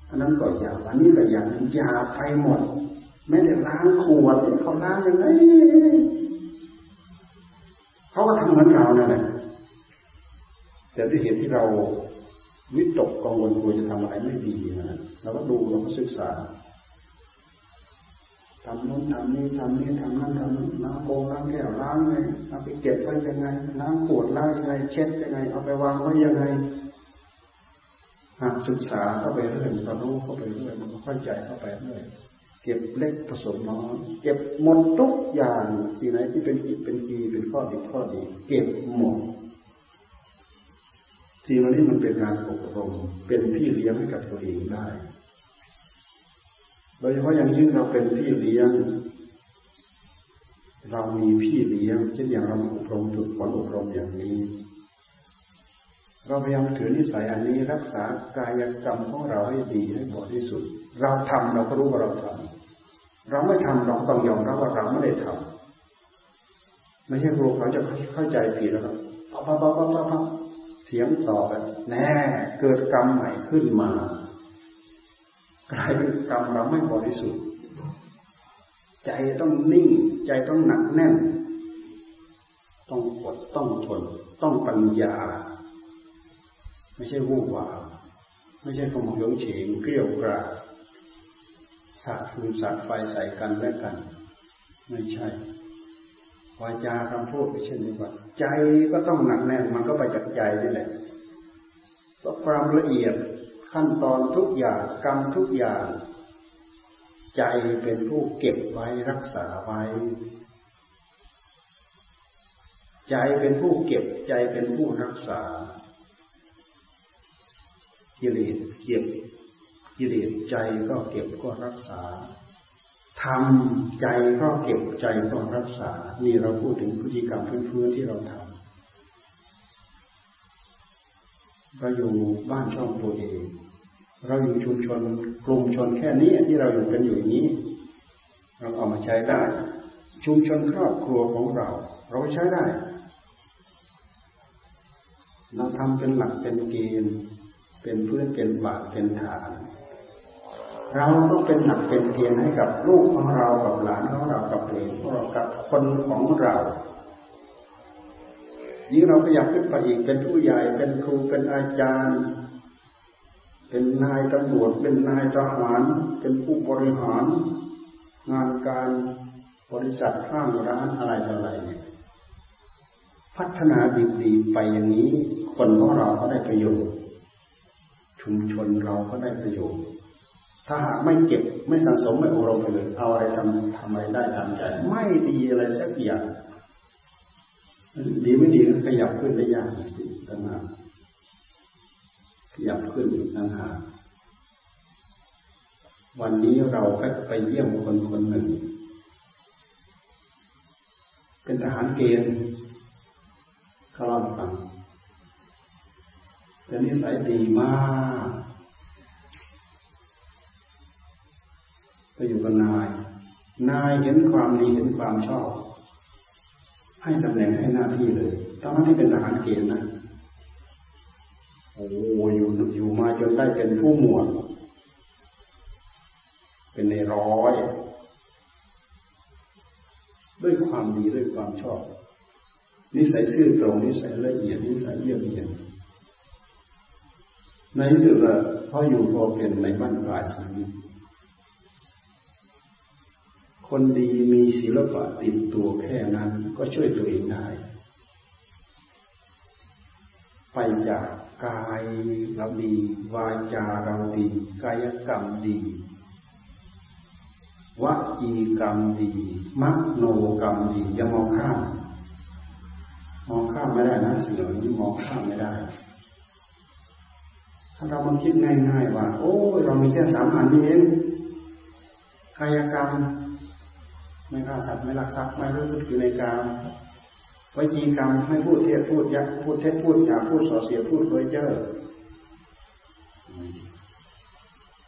อันนั้นก็อยากอันนี้ก็อยากอยากไปหมด ไม่ได้ล้างขวดเขาล้างยังไงเขาก็ทำเหมือนเรานั่นแหละแต่ด้วยเหตุที่เราวิตกกังวลกลัวจะทำอะไรไม่ดีนะเราก็ดูเราก็ศึกษาทำนู้นทำนี้ทำนี้ทำนั้นทำนั้นล้างโบล้างแก้วล้างไงเอาไปเก็บไว้ยังไงล้างขวดล้างยังไง เช็ดยังไง เอาไปวางไว้ยังไง หากศึกษาเข้าไปเรื่อยเรารู้เข้าไปเรื่อยมันก็เข้าใจเข้าไปเรื่อยเก็บเล็กผสมน้อยเก็บหมดทุกอย่างสิ่งไหนที่เป็นอิเป็นกีเป็นข้อดีข้อดี เก็บหมดสิ่งเหล่านี้มันเป็นการอบรมเป็นพี่เลี้ยงให้กับตัวเองได้ โดยเฉพาะอย่างยิ่งเราเป็นพี่เลี้ยง เรามีพี่เลี้ยงเช่นอย่างเราอบรมฝึกฝนอบรมอย่างนี้ เราพยายามถือนิสัยอันนี้รักษากายกรรมของเราให้ดีให้บริสุทธิ์ เราทำเราก็รู้ว่าเราทำเราไม่ทำเราต้องยอมรับว่าเราไม่ได้ทำไม่ใช่รูเขาจะเข้าใจผิดแล้วครับปั๊บปั๊บปั๊บปั๊บปั๊บเถียงต่อกันแน่เกิดกรรมใหม่ขึ้นมา กลายเป็นกรรมเราไม่บริสุทธิ์ ใจต้องนิ่ง ใจต้องหนักแน่น ต้องอดต้องทน ต้องปัญญา ไม่ใช่วู่วาไม่ใช่ขโมยงเฉงเกลียวกราดสาดฟืนสาดไฟใส่กันและกัน ไม่ใช่วาจาคำพูดเช่นนี้ว่าใจก็ต้องหนักแน่นมันก็ไปจากใจนี่แหละเพราะความละเอียดขั้นตอนทุกอย่างกรรมทุกอย่าง ใจเป็นผู้เก็บไว้รักษาไว้ ใจเป็นผู้เก็บใจเป็นผู้รักษา กิเลสเก็บกิเลสใจก็เก็บก็รักษาทำใจก็เก็บใจก็รักษา นี่เราพูดถึงพฤติกรรมพื้นๆที่เราทำเราอยู่บ้านช่องตัวเอง เราอยู่ชุมชนกลุ่มชนแค่นี้ที่เราอยู่กันอยู่นี้ เราเอามาใช้ได้ ชุมชนครอบครัวของเรา เราใช้ได้ เราทำเป็นหลักเป็นเกณฑ์ เป็นเพื่อนเป็นบาทเป็นฐาน เราต้องเป็นหนักเป็นเกณฑ์ให้กับลูกของเรากับหลานของเรากับเหลนของเรากับคนของเรายิ่งเราขยับขึ้นไปอีกเป็นผู้ใหญ่เป็นครูเป็นอาจารย์ เป็นนายตำรวจเป็นนายทหาร เป็นผู้บริหาร งานการบริษัทห้างร้านอะไรต่ออะไรเนี่ยพัฒนาดีๆไปอย่างนี้ คนของเราก็ได้ประโยชน์ ชุมชนเราก็ได้ประโยชน์ ถ้าหากไม่เก็บไม่สังสมไม่อบรมไปเลยเอาอะไรทำทำอะไรได้ตามใจ ไม่ดีอะไรสักอย่างดีไม่ดีก็ขยับขึ้นได้ยากสิต่างหากขยับขึ้นต่างหากวันนี้เราไปเยี่ยมคนคนหนึ่ง เป็นทหารเกณฑ์เขาเล่าฟังแต่นิสัยดีมากไปอยู่กับนาย นายเห็นความดีเห็นความชอบ ให้ตำแหน่งให้หน้าที่เลยตอนนั้นที่เป็นทหารเกณฑ์นะโอ้อยู่อยู่มาจนได้เป็นผู้หมวด เป็นในร้อย ด้วยความดีด้วยความชอบ นิสัยซื่อตรงนิสัยละเอียดนิสัยเยี่ยมเยียนในที่สุดละพออยู่พอเป็นในบ้านปลายชีวิต คนดีมีศิลปะติดตัวแค่นั้นก็ช่วยตัวเองได้ ไปจากกายเราดี วาจาเราดี กายกรรมดีวจีกรรมดีมโนกรรมดีอย่ามองข้ามมองข้ามไม่ได้นะสิ่งเหล่านี้มองข้ามไม่ได้ ถ้าเรามาคิดง่ายๆว่า โอ้เรามีแค่สามอันนี้เองกายกรรม ไม่ฆ่าสัตว์ไม่ลักทรัพย์ไม่รู้อยู่ในกามวจีกรรมให้พูดเทศพูดยักพูดเทศพูดยาพูดส่อเสียพูดเพ้อเจ้อ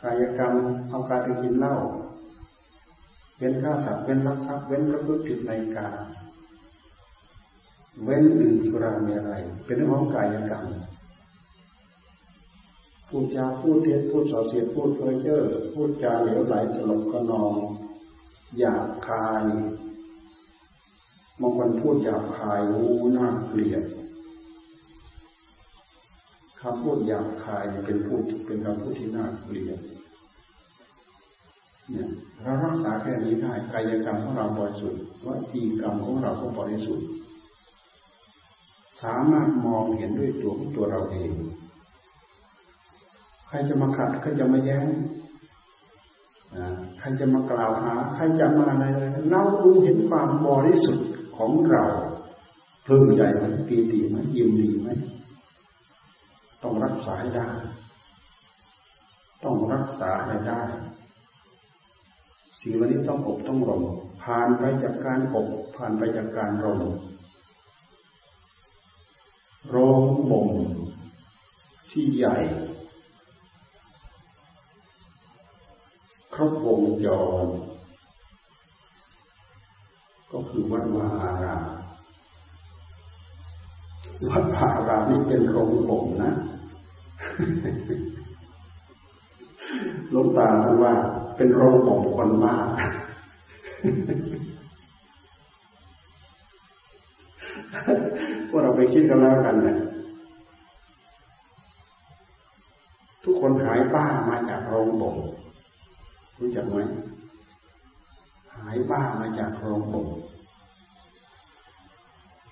กายกรรมเอาการไปกินเหล้าเว้นฆ่าสัตว์เว้นรักทรัพย์เว้นประพฤติผิดในกาเว้นดื่มสุราเมรัยเป็นเรื่องของกายกรรมพูดจาพูดเท็จพูดส่อเสียพูดเพ้อเจ้อพูดจาเหลวไหลตลกกระนอง หยาบคายบางคนพูดหยาบคายวูน่าเกลียดคำพูดหยาบคายเป็นพูดเป็นคำพูดที่น่าเกลียดเนี่ยเรารักษาแค่นี้ได้กายกรรมของเราบริสุทธิ์วจีกรรมของเราก็บริสุทธิ์สามารถมองเห็นด้วยตัวของตัวเราเอง ใครจะมาขัดใครจะมาแย้ง ใครจะมากล่าวหา ใครจะมาอะไรเราดูเห็นความบริสุทธิ์ของเราพึงใจไหมปีติไหมยิมดีไหมต้องรักษาให้ได้ ต้องรักษาให้ได้ สิ่งวันนี้ต้องอบต้องรมผ่านไปจากการอบผ่านไปจากการรมโรงบ่มที่ใหญ่ ครบวงจร ก็คือวัดวาอารามวัดวาอารามนี่เป็นโรงบ่มนะหลวงตาท่านว่า เป็นโรงบ่มคนบ้าพวกเราไปคิดกันแล้วกันเนี่ยทุกคนหายบ้ามาจากโรงบ่ม รู้จักไหมหายบ้ามาจากโรงบ่ม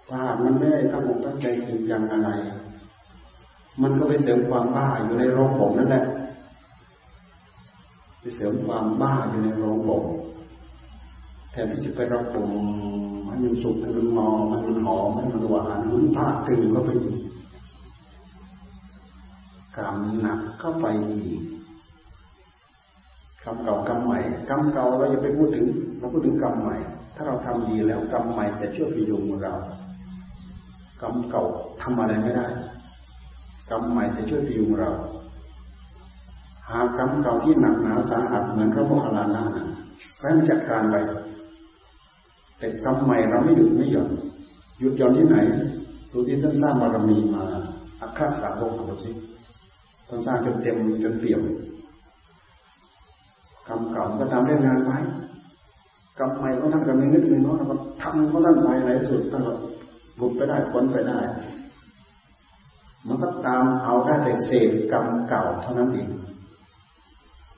บ้ามันไม่ได้ตั้งอกตั้งใจจริงจังอะไร มันก็ไปเสริมความบ้าอยู่ในโรงบ่มนั่นแหละ ไปเสริมความบ้าอยู่ในโรงบ่มแทนที่จะไประบ่มให้มันสุกให้มันมองให้มันหอมให้มันหวานหุ่นผ้าตึงก็ไปอีกกรรมหนักเข้าไปอีก กรรมเก่ากรรมใหม่กรรมเก่าเราอย่าไปพูดถึงเราพูดถึงกรรมใหม่ ถ้าเราทำดีแล้วกรรมใหม่จะช่วยพยุงเรากรรมเก่าทำอะไรไม่ได้กรรมใหม่จะช่วยพยุงเรา หากรรมเก่าที่หนักหนาสาหัสเหมือนพระโมคคัลลานะให้มันจัดการไปแต่กรรมใหม่เราไม่หยุดไม่หย่อนหยุดหย่อนที่ไหนดูที่ท่านสร้างบารมีมาอัครสาวกดูสิท่านสร้างจนเต็มจนเปี่ยม กรรมเก่าก็ทำเรื่องงานไปกรรมใหม่ก็ท่านก็ไม่นึกไม่น้อยก็ทำก็ท่านไปไหนสุดท่านก็บุดไปได้พ้นไปได้ มันก็ตามเอาได้แต่เศษกรรมเก่าเท่านั้นเอง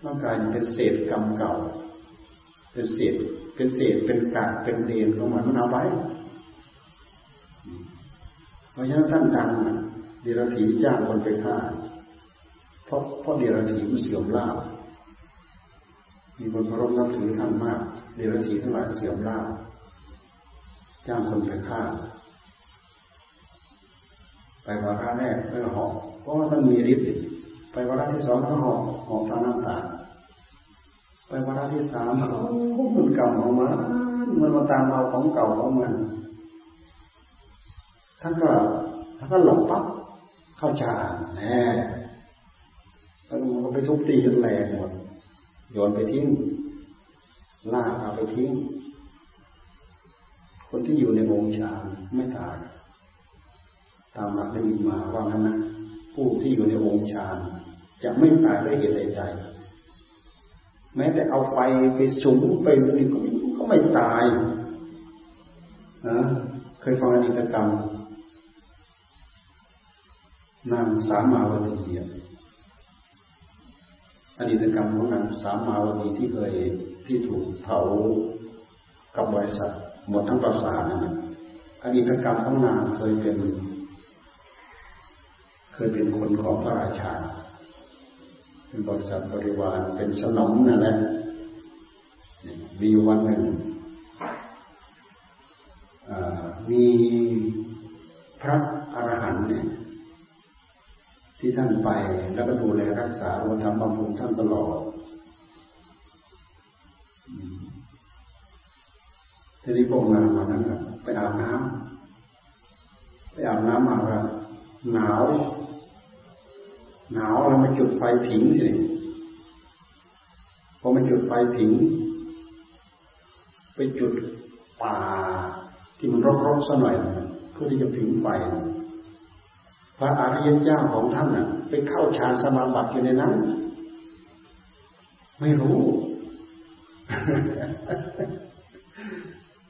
ร่างกายเป็นเศษกรรมเก่า เป็นเศษ เป็นเศษเป็นกากเป็นเดนของมันมันเอาไว้เพราะฉะนั้นท่านดังเดรัจฉีจ้างคนไปฆ่าเพราะเพราะเดรัจฉีมันเสื่อมลาภ มีคนเคารพนับถือท่านมากเดรัจฉีทั้งหลายเสื่อมลาภจ้างคนไปฆ่า ไปวาระแรกไม่หอกเพราะว่าท่านมีฤทธิ์ไปวาระที่สองก็หอกหอกทางน้ำตาไปวาระที่สามโอ้มันเก่าของมันมันมาตามเอาของเก่าของมันท่านก็ท่านก็หลงปั๊บเข้าฌานแน่แล้วมันก็ไปทุบตีจนแรงหมด โยนไปทิ้งลากเอาไปทิ้ง คนที่อยู่ในวงฌานไม่ตาย ตามหลักได้มีมาว่างั้นนะผู้ที่อยู่ในวงฌานจะไม่ตายด้วยเหตุใดแม้แต่เอาไฟไปสุมไปนี่ก็ไม่ตายนะเคยฟังอนิจกรรมนางสามาวดีอ อดีตกรรมของนางสามาวดีที่เคยที่ถูกเผากับบริษัทหมดทั้งประสาทนะอดีตกรรมของนางเคยเป็น เคยเป็นคนของพระราชา เป็นบริษัทบริวารเป็นสนมนั่นแหละมีวันหนึ่งมีพระอรหันต์เนี่ย ที่ท่านไปแล้วก็ดูแลรักษาเราทำบำรุงท่านตลอดทีนี้พวกนางวันนั้นไปอาบน้ำไปอาบน้ำมาครับหนาว หนาวแล้วมาจุดไฟผิงสิพอมาจุดไฟผิง ไปจุดป่าที่มันรกๆสักหน่อยเพื่อที่จะผิงไฟ พระอริยเจ้าของท่านน่ะ ไปเข้าฌานสมาบัติอยู่ในนั้น ไม่รู้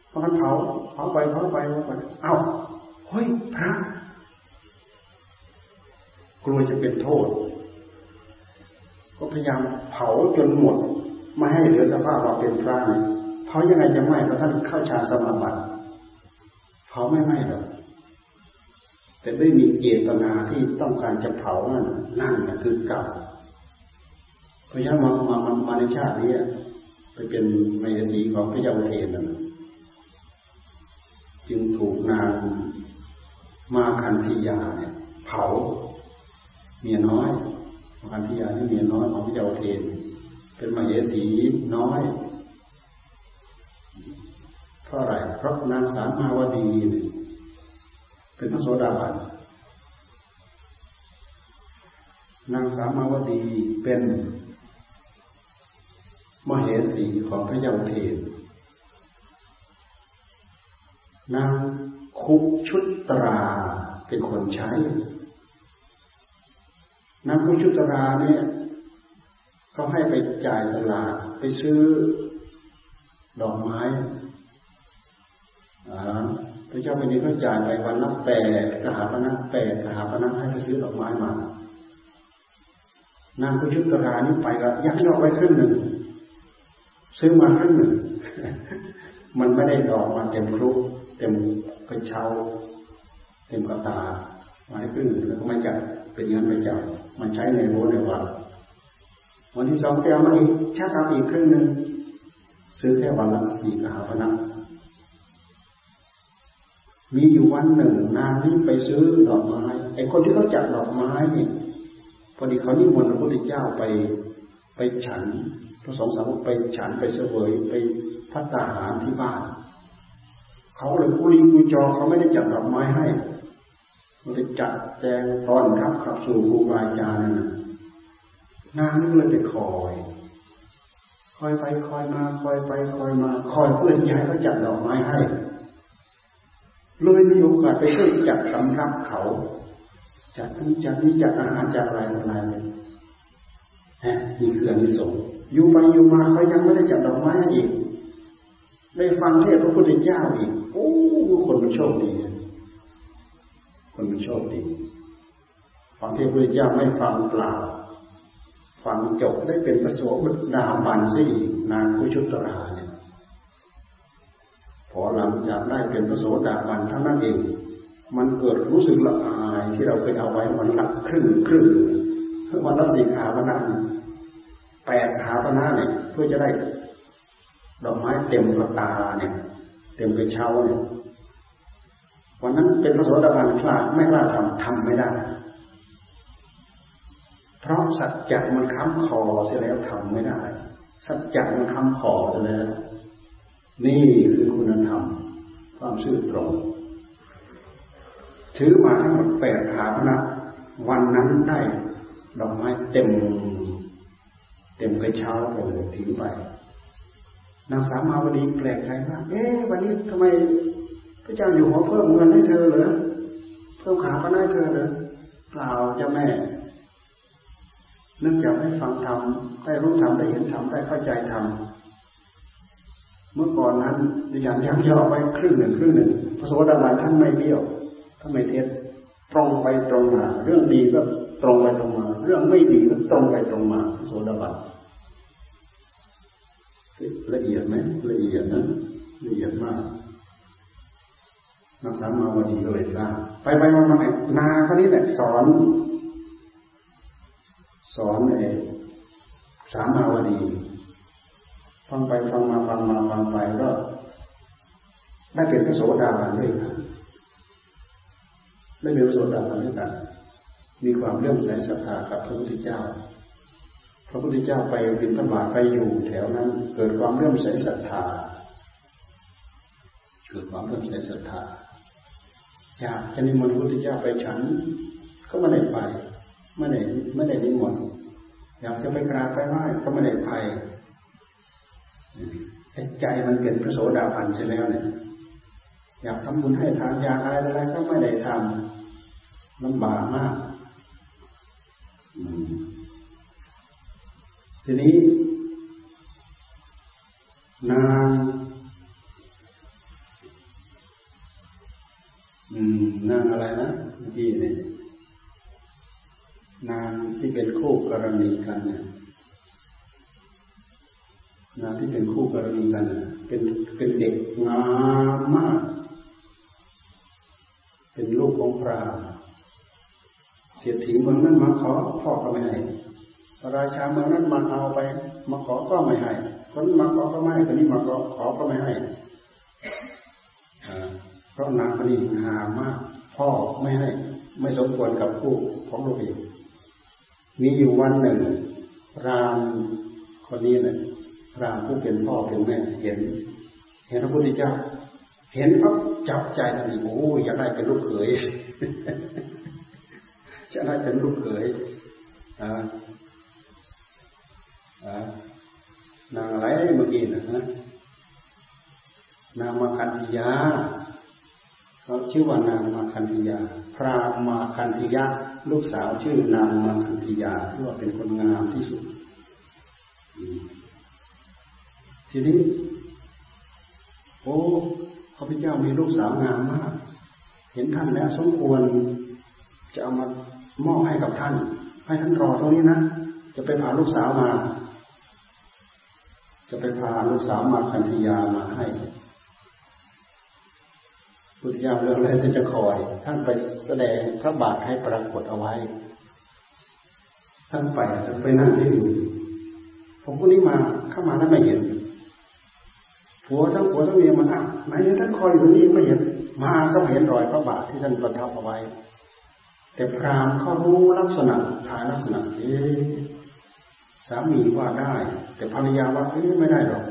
เพอมันเผาเผาไปเผาไปเผาไปเอ้าเฮ้ยพระกลัวจะเป็นโทษ ก็พยายามเผาจนหมดไม่ให้เหลือสภาพว่าเป็นพระเนี่ยเผายังไงจะไหม้เพราะท่านเข้าฌานสมาบัติเผาไม่ไหม้หรอก แต่ไม่มีเจตนาที่ต้องการจะเผานั่นนั่นคือเก่าเพราะฉะนั้นมามามาในชาตินี้ไปเป็นเมสีของพระเจ้าเทนนั่นจึงถูกนางมาคันธียาเนี่ยเผา เมียน้อยมาคันธียานี่เมียน้อยของพระเจ้าเทน เป็นมเหสีน้อยเพราะอะไรเพราะนางสามาวดีเเป็นพระโสดาบันนางสามาวดีเป็นมเหสีของพระเจ้าเทนนางคุกชุดตราเป็นคนใช้ นางคุกชุดตราเนี่ยเขาให้ไปจ่ายตลาดไปซื้อดอกไม้ พระเจ้าแผ่นดินก็จ่ายไปวันละแปดกหาปณะแปดกหาปณะให้ไปซื้อดอกไม้มานางคุชุตรานี่ไปก็ยักยอกไว้ครึ่งหนึ่ง ซื้อมาครึ่งหนึ่ง มันไม่ได้ดอกมาเต็มครุเต็มกระเช้า เต็มกระตา มาให้ครึ่งหนึ่งแล้วก็ไม่จัดเป็นเงินไปจับมันใช้ในโบในวันวันที่สองไปเอามาอีกชักเอาอีกครึ่งหนึ่งซื้อแค่วันละสี่กหาพนัก มีอยู่วันหนึ่งนางนี้ไปซื้อดอกไม้ไอ้คนที่เขาจัดดอกไม้นี่พอดีเขานิมนต์พระพุทธเจ้าไปไปฉันพระสงฆ์สาวกไปฉันไปเสวยไปพัตตาหารที่บ้านเขาเลยกุลีกุจอเขาไม่ได้จัดดอกไม้ให้มันจะจัดแจงตอนรับขับสู่ครูบาอาจารย์นั่นนางนี่เลยไปคอยคอยไปคอยมาคอยไปคอยมาคอยเพื่อที่ให้เขาจัดดอกไม้ให้ เลยมีโอกาสไปช่วยจัดสำรับเขา จัดนี้จัดนี้จัดอาหารจัดอะไรต่ออะไรเลยฮะนี่คืออนนี้สงอยู่ไปอยู่มาเขายังไม่ได้จัดดอกไม้อีก ได้ฟังเทศพระพุทธเจ้าอีก โอ้คนมันโชคดีคนมันโชคดีฟังเทศพระพุทธเจ้าไม่ฟังเปล่า ฟังจบได้เป็นพระโสดาบันสินางกุชุตราน อหลังจากได้เป็นพระโสดาบันทั้งนั้นเอง มันเกิดรู้สึกละอายที่เราเคยเอาไว้วันละครึ่งครึ่งวันละสี่ขาพนะแปดขาพนะเนี่ยเพื่อจะได้ดอกไม้เต็มกระตาเนี่ย เต็มกระเช้าเนี่ยวันนั้นเป็นพระโสดาบันกล้าไม่กล้าทำทำไม่ได้ เพราะสัจจะมันค้ำคอเสียแล้วทำไม่ได้ สัจจะมันค้ำคอเสียแล้ว นี่คือคุณธรรม ความซื่อตรง ถือมาทั้งหมดแปดขาพนะวันนั้นได้ดอกไม้เต็ม เต็มกระเช้าไปเลยถือไปนางสาวมาวดีแปลกใจมาก เอ๊ะวันนี้ทำไมพระเจ้าอยู่หัวเพิ่มเงินให้เธอเหรอ เพิ่มขาพนะให้เธอเหรอ เปล่าเจ้าแม่เนื่องจากได้ฟังธรรมได้รู้ธรรมได้เห็นธรรมได้เข้าใจธรรม เมื่อก่อนนั้นดิฉันยักย่อไว้ครึ่งหนึ่งครึ่งหนึ่งพระโสดาบันท่านไม่เบี้ยวท่านไม่เท็จตรงไปตรงมา เรื่องดีก็ตรงไปตรงมา เรื่องไม่ดีก็ตรงไปตรงมาพระโสดาบันละเอียดไหมละเอียดนะละเอียดมากนักสามาวดีก็เลยทราบไปไปมามานาคนนี้แหละสอน สอนไอ้สามาวดี ฟังไปฟังมาฟังมาฟังไปก็ได้เป็นพระโสดาบันด้วยกันได้เป็นพระโสดาบันด้วยกันมีความเลื่อมใสศรัทธากับพระพุทธเจ้า พระพุทธเจ้าไปบินธบาตไปอยู่แถวนั้น เกิดความเลื่อมใสศรัทธา เกิดความเลื่อมใสศรัทธาอยากจะนิมนต์พระพุทธเจ้าไปฉัน ก็ไม่ได้ไป ไม่ได้ไม่ได้นิมนต์อยากจะไปกราบไปไหว้ก็ไม่ได้ไป แต่ใจมันเป็นพระโสดาบันใช่แล้วเนี่ยอยากทำบุญให้ทานยาอะไรอะไรก็ไม่ได้ทำลำบากมากทีนี้ นางนางอะไรนะเมื่อกี้เนี่ยนางที่เป็นคู่กรณีกันเนี่ย นาที่เป็นคู่กรณีกัน เป็นเป็นเด็กงามมาก เป็นลูกของพระเสียถีเมืองนั้นมาขอพ่อก็ไม่ให้พระราชาเมืองนั้นมาเอาไป มาขอก็ไม่ให้ คนมาขอก็ไม่ให้คนนี้มาขอขอก็ไม่ให้เพราะนางคนนี้งามมาก พ่อไม่ให้ ไม่สมควรกับคู่ของเราเองมีอยู่วันหนึ่งรามคนนี้เนี่ย รามผู้เป็นพ่อเป็นแม่เห็น เห็นพระพุทธเจ้า เห็นปั๊บจับใจทันทีโอ้ยอยากได้เป็นลูกเขยจะได้เป็นลูกเขยอ่านางอะไรเมื่อกี้นะฮะนางมาคันธิยาเขาชื่อว่านางมาคันธิยา พระมาคันธิยาลูกสาวชื่อนางมาคันธิยาที่ว่าเป็นคนงามที่สุด ทีนี้ โอ้พระพุทธเจ้ามีลูกสาวงามมาก เห็นท่านแล้วสมควร จะเอามามอบให้กับท่าน ให้ท่านรอตรงนี้นะ จะไปพาลูกสาวมา จะไปพาลูกสาวมาคันธยามาให้พุทธเจ้าเรื่องอะไรจะคอย ท่านไปแสดงพระบาทให้ปรากฏเอาไว้ ท่านไปจะไปนั่งที่อยู่ผมคนนี้มาเข้ามาแล้วไม่เห็น ผัวทั้งผัวทั้งเมียมาอะไหนท่านคอยอยู่นี้ไม่เห็นมาก็เห็นรอยพระบาทที่ท่านประทับเอาไว้ แต่พรามเขารู้ลักษณะทายลักษณะเอ๊สามีว่าได้ แต่ภรรยาว่าเอ๊ไม่ได้หรอก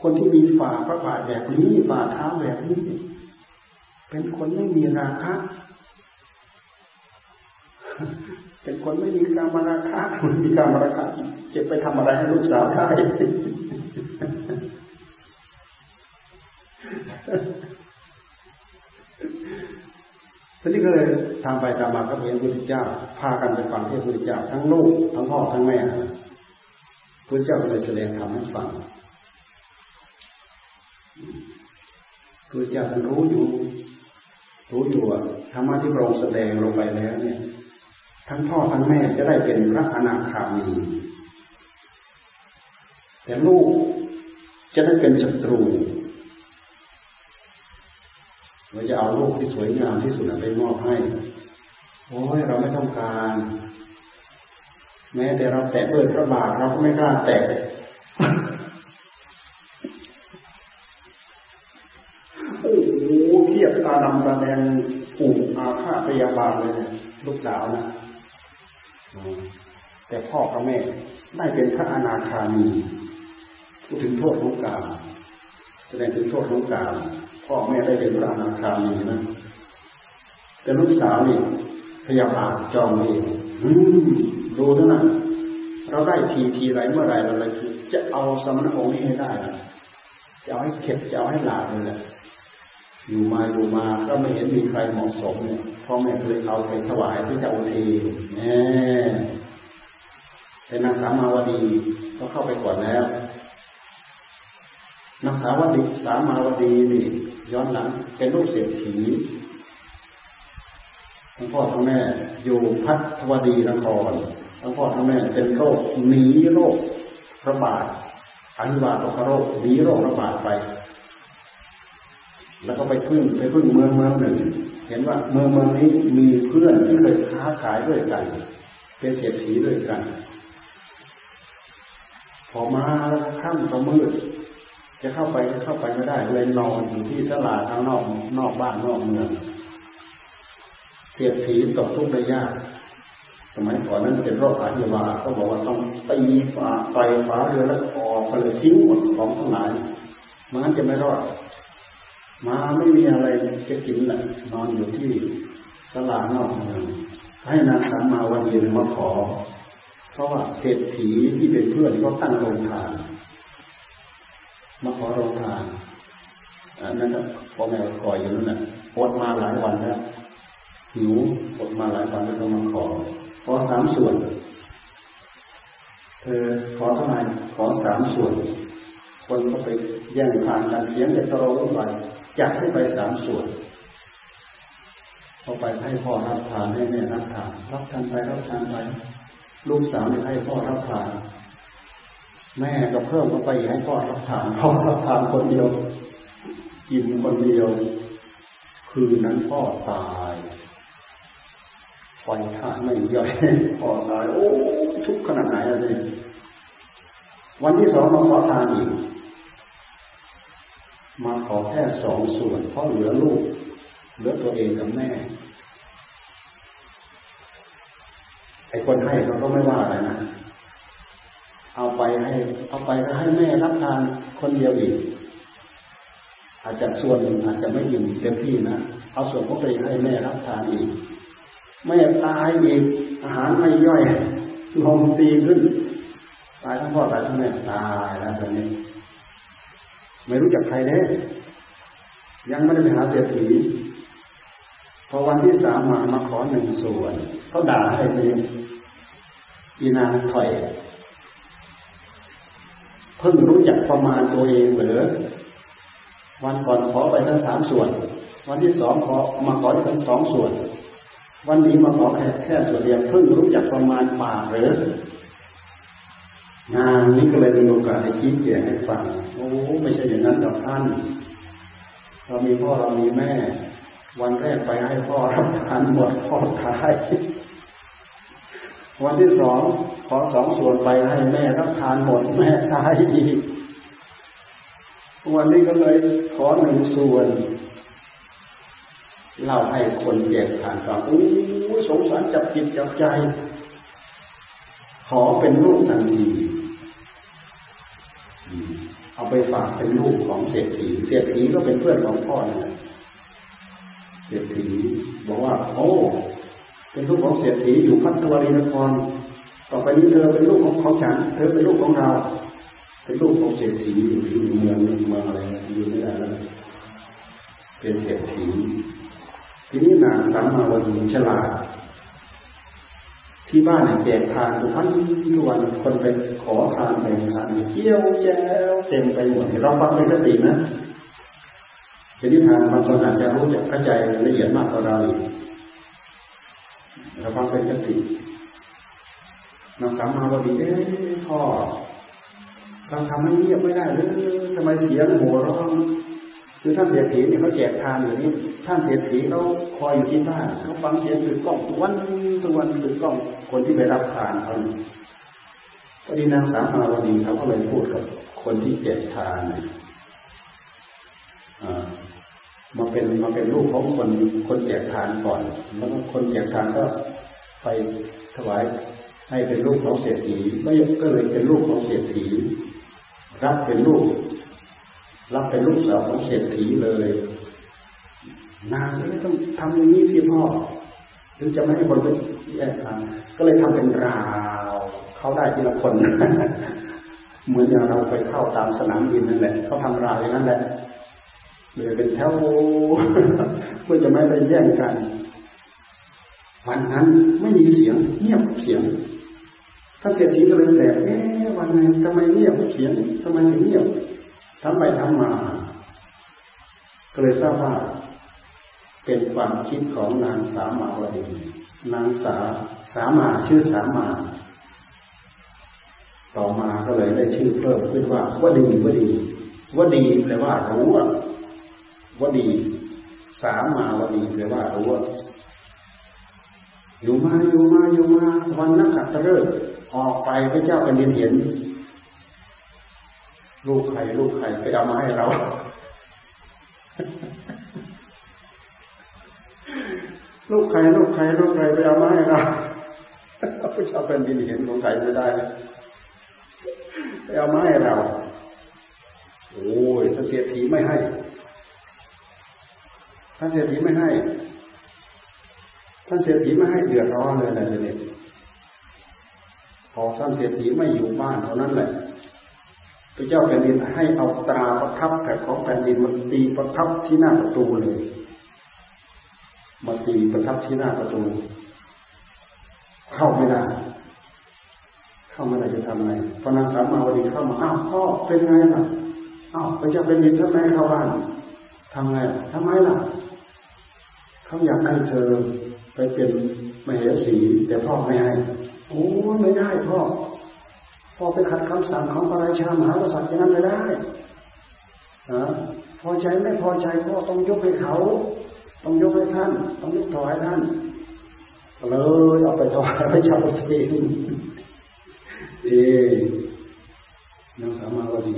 คนที่มีฝ่าพระบาทแบบนี้ฝ่าเท้าแบบนี้ เป็นคนไม่มีราคะเป็นคนไม่มีการมาราคะคนมีการมาราคะจะไปทำอะไรให้ลูกสาวได้ ทีนี้ก็เลยทำไปตามมาก็เห็นพระพุทธเจ้า พากันไปฟังเทศพระพุทธเจ้า ทั้งลูกทั้งพ่อทั้งแม่พระพุทธเจ้าก็เลยแสดงธรรมให้ฟังพระพุทธเจ้าท่านรู้อยู่รู้อยู่ว่าธรรมะที่พระองค์แสดงลงไปแล้ว เนี่ย ทั้งพ่อทั้งแม่จะได้เป็นพระอนาคามี แต่ลูกจะได้เป็นศัตรู เราจะเอาลูกที่สวยงามที่สุดไปมอบให้ โอ้ยเราไม่ต้องการ แม้แต่เราแตะเปิดพระบาทเราก็ไม่กล้าแตะโอ้โหเทียบตาดำตาแดงผูกอาฆาตพยาบาลเลยลูกสาวนะแต่พ่อกับแม่ได้เป็นพระอนาคามีพูดถึงโทษของกาลแสดงถึงโทษของกาล พ่อแม่ได้เป็นพระอนาคามีนะแต่ลูกสาวนี่พยายามจองเองดูเท่านั้นเราได้ทีทีไรเมื่อไรเราเลยจะเอาสมณองค์นี้ให้ได้จะเอาให้เข็ดจะเอาให้หลาบเลยแหละอยู่มาอยู่มาก็ไม่เห็นมีใครเหมาะสมเนี่ยพ่อแม่เลยเอาไปถวายพระเจ้าอุเทนแน่แต่นางสามาวดีก็เข้าไปก่อนแล้วนางสาวดีสามาวดีนี่ ย้อนหลังเป็นลูกเศรษฐีทั้งพ่อทั้งแม่อยู่พัทวดีนครทั้งพ่อทั้งแม่เป็นโรคหนีโรคระบาดอหิวาตกโรคหนีโรคระบาดไป แล้วก็ไปพึ่งไปพึ่งเมืองเมืองหนึ่ง เห็นว่าเมืองเมืองนี้มีเพื่อนที่เคยค้าขายด้วยกัน เป็นเศรษฐีด้วยกัน พอมาแล้วค่ำก็มืด จะเข้าไปก็เข้าไปไม่ได้เลยนอนอยู่ที่สลาทางนอกนอกบ้านนอกเมืองเสียถีตกทุกข์ได้ยาก สมัยก่อนนั้นเป็นโรคอาหิวาเขาบอกว่าต้องตีฝาไฟฝาเรือแล้วออกไปเลยทิ้งหมดของทั้งหลายมันจะไม่รอดมาไม่มีอะไรจะกินแหละนอนอยู่ที่ตลาดนอกเมืองให้นางสามมาวันเย็นมาขอ เพราะว่าเศรษฐีที่เป็นเพื่อนก็ตั้งโรงทาน มาขอโรงทานอันนั้นพ่อแม่คอยอยู่นั่นแหละอดมาหลายวันแล้วหิวอดมาหลายวันแล้วก็มาขอ ขอสามส่วน เธอขอเท่าไหร่ขอสามส่วน คนก็ไปแย่งทานกันเสียงแต่ตรอไปจัดให้ไปสามส่วนพอไปให้พ่อรับทานให้แม่รับทานรับทานไปรับทานไปลูกสาวให้พ่อรับทาน แม่ก็เพิ่มเข้าไปให้พ่อรับทานพ่อรับทานคนเดียวกินคนเดียว คืนนั้นพ่อตายไฟท่าไม่ย่อยพ่อตายโอ้ทุกขนาดไหนอะไรวันที่สองมาขอทานอีกมาขอแค่สองส่วนเพราะเหลือลูกเหลือตัวเองกับแม่ไอ้คนให้เขาก็ไม่ว่าอะไรนะ เอาไปให้เอาไปก็ให้แม่รับทานคนเดียวอีก อาจจะส่วนอาจจะไม่อยู่เต็มที่นะเอาส่วนพวกไปให้แม่รับทานอีกแม่ตายอีกอาหารไม่ย่อยลมตีขึ้นตายทั้งพ่อตายทั้งแม่ตายแล้วตอนนี้ ไม่รู้จักใครเด้ยังไม่ได้ไปหาเศรษฐีพอวันที่สามมามาขอหนึ่งส่วนเขาด่าให้เองอีนางถอย เพิ่งรู้จักประมาณตัวเองเหรือวันก่อนขอไปทั้งสามส่วน วันที่สองขอมาขอทั้งสองส่วน วันนี้มาขอแค่แค่ส่วนเดียวเพิ่งรู้จักประมาณป่าหรืองานนี้ก็เลยเป็นโอกาสให้ชี้แจงให้ฟังโอ้ไม่ใช่อย่างนั้นกับท่าน เรามีพ่อเรามีแม่ วันแรกไปให้พ่อรับทานหมดพ่อทายวันที่สอง ขอสองส่วนไปให้แม่รับทานหมดแม่ทายอีกวันนี้ก็เลยขอหนึ่งส่วนเล่าให้คนแจกทานฟังอู้สงสารจับจิตจับใจ ขอเป็นลูกทันทีเอาไปฝากเป็นลูกของเศรษฐีเศรษฐีก็เป็นเพื่อนของพ่อนะเศรษฐีบอกว่า โอ้ เป็นลูกของเศรษฐีอยู่พัทวรีนคร ต่อไปนี้เธอเป็นลูกของของฉัน เธอเป็นลูกของเรา เป็นลูกของเศรษฐีอยู่ที่เมืองเมืองอะไรอยู่นี่แหละเป็นเศรษฐีทีนี้นางสามมาวันฉลาด ที่บ้านเนี่ยแจกทานทุกวันทุกวันคนไปขอทานแบ่งทานเที่ยวแจ้วเต็มไปหมดเราฟังเป็นสตินะเป็นนิทานบางคนอาจจะรู้จักเข้าใจละเอียดมากกว่าเราอีกเราฟังเป็นสติ นางสามมาวดีเอ๊ะพ่อเราทำให้เงียบไม่ได้หรือทำไมเสียงโหร้องคือท่านเศรษฐีเนี่ยเขาแจกทานอยู่นี่ท่านเศรษฐีเขาคอยอยู่ที่บ้านเขาฟังเสียงถือกล้องทุกวันทุกวันถือกล้องคนที่ไปรับทานเขาพอดีนางสามมาวดีเขาก็เลยพูดกับคนที่แจกทานมาเป็นมาเป็นลูกของคนคนแจกทานก่อน แล้วคนแจกทานก็ไปถวาย ให้เป็นลูกของเศรษฐีไม่ก็เลยเป็นลูกของเศรษฐี รับเป็นลูก รับเป็นลูกสาวของเศรษฐีเลย นางไม่ต้องทำอย่างนี้สิพ่อถึงจะไม่ให้คนไปแยกทางก็เลยทำเป็นราว เข้าได้ทีละคนเหมือนอย่างเราไปเข้าตามสนามบินนั่นแหละเขาทำราวอย่างนั้นแหละเลยเป็นแถวเพื่อจะไม่ไปแย่งกัน วันนั้นไม่มีเสียงเงียบเสียง ท่านเศรษฐีก็เลยแปลกเอ๊ะวันไหนทำไมเงียบเสียงทำไมถึงเงียบทำไปทำมา ก็เลยทราบว่าเป็นความคิดของนางสามาวดีนางสาสามาชื่อสามา ต่อมาก็เลยได้ชื่อเพิ่มขึ้นว่าวดีวดีวดีแปลว่ารู้วดี สามาวดีแปลว่ารู้อยู่มาอยู่มาอยู่มาวันนักขัตฤกษ์ ออกไปพระเจ้าแผ่นดินเห็น ลูกใครลูกใครไปเอามาให้เรา ลูกใครลูกใครลูกใครไปเอามาให้เราพระเจ้าเป็นดินเห็นของใครไม่ได้ไปเอามาให้เรา โอ้ยเสียทีไม่ให้ท่านเศรษฐีไม่ให้ท่านเศรษฐีไม่ให้เดือดร้อนเลยนะเด็ก พอท่านเศรษฐีไม่อยู่บ้านเท่านั้นแหละพระเจ้าแผ่นดินให้เอาตราประทับแต่ของแผ่นดินมันตีประทับที่หน้าประตูเลยมาตีประทับที่หน้าประตู เข้าไม่ได้ เข้าไม่ได้จะทำไงพอนางสามมาวดีเข้ามาอ้าวพ่อเป็นไงล่ะอ้าวพระเจ้าแผ่นดินทำไมเข้าบ้านทำไงทำไมล่ะเขาอยากให้เธอไปเป็นมเหสีแต่พ่อไม่ให้ โอ้ไม่ได้พ่อพ่อไปขัดคำสั่งของพระราชามหากษัตริย์อย่างนั้นไม่ได้ฮะพอใจไม่พอใจพ่อต้องยกให้เขา ต้องยกให้ท่าน ต้องยกถวายท่านเลยเอาไปถวายพระเจ้าเองเอนังสามาวดี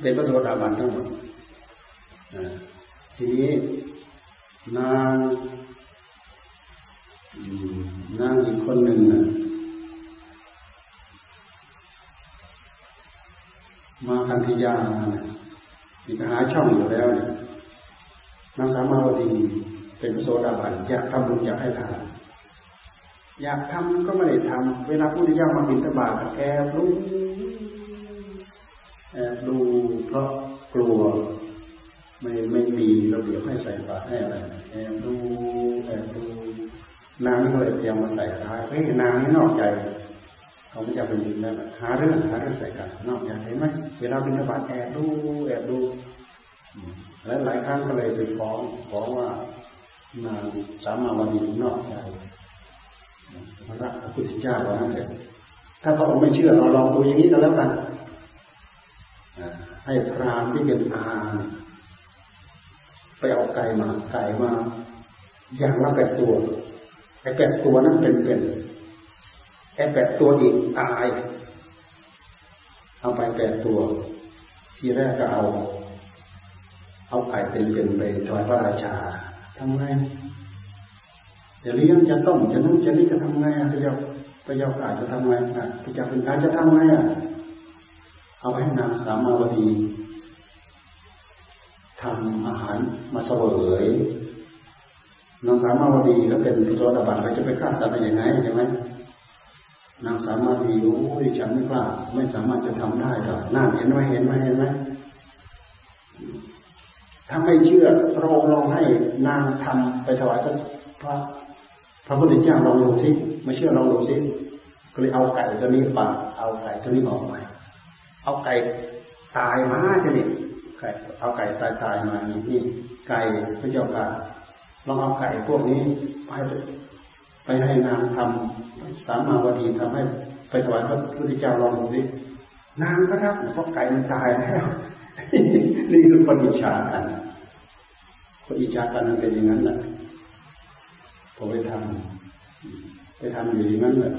เป็นพระโสดาบันทั้งหมดทีนี้นาง นางอีกคนหนึ่งนะมาคันธิยามีปัญหาช่องอยู่แล้วนางสามาวดีเป็นโสดาบันอยากทำบุญอยากให้ทานอยากทำก็ไม่ได้ทำเวลาพุทธเจ้ามาบิณฑบาตแอบรู้แอบดูเพราะกลัว ไม่ไม่มีระเบียบให้ใส่บาตรให้อะไรแอบดูแอบดู นางก็เลยเตรียมมาใส่ท้ายเฮ้ยนางนี่นอกใจเขาไม่อยากเป็นดินแล้วหาเรื่องหาเรื่องใส่กันนอกใจเห็นไหมเวลาบิณฑบาตแอบดูแอบดูและหลายครั้งก็เลยไปฟ้องฟ้องว่านางสามาวดีนอกใจพระพุทธเจ้าว่านั่นเองถ้าพระองค์ไม่เชื่อเราลองดูอย่างนี้ก็แล้วกันให้พรามที่เป็นอาไปเอาไก่มาไก่มาอย่างละแปดตัว ไอ้แปดตัวนั้นเป็นเป็นไอ้แปดตัวอีกตาย เอาไปแปดตัว ทีแรกก็เอา เอาไก่เป็นเป็นไปถวายพระราชาทำไงจะเลี้ยงจะต้มจะนุ่งจะนี่จะทำไงพระเจ้าพระเจ้าอาจจะทำไงพระเจ้าเป็นการจะทำไงอะเอาให้นางสามาวดีทำอาหารมาเสวย นางสามาวดีก็เป็นพระโสดาบันก็จะไปฆ่าสัตว์ได้ยังไงใช่ไหมนางสามาวดีโอ้ยฉันไม่กล้าไม่สามารถจะทำได้หรอกน่าเห็นไหมเห็นไหมเห็นไหมถ้าไม่เชื่อพระองค์ลองให้นางทำไปถวายพระพระพระพุทธเจ้าลองดูสิไม่เชื่อลองดูสิก็เลยเอาไก่ตัวนี้ปาเอาไก่ตัวนี้ออกไปเอาไก่ตายมาจะนี่ไก่เอาไก่ตายตายมานี่นี่ไก่พระเจ้าค่ะ ลองเอาไก่พวกนี้ไปไปให้นางทำสามาวดีทำให้ไปถวายพระพุทธเจ้าลองดูสินางก็รับเพราะไก่มันตายแล้วนี่คือคนอิจฉากันคนอิจฉากันมันเป็นอย่างนั้นแหละพอไปทำไปทำอยู่อย่างนั้นแหละ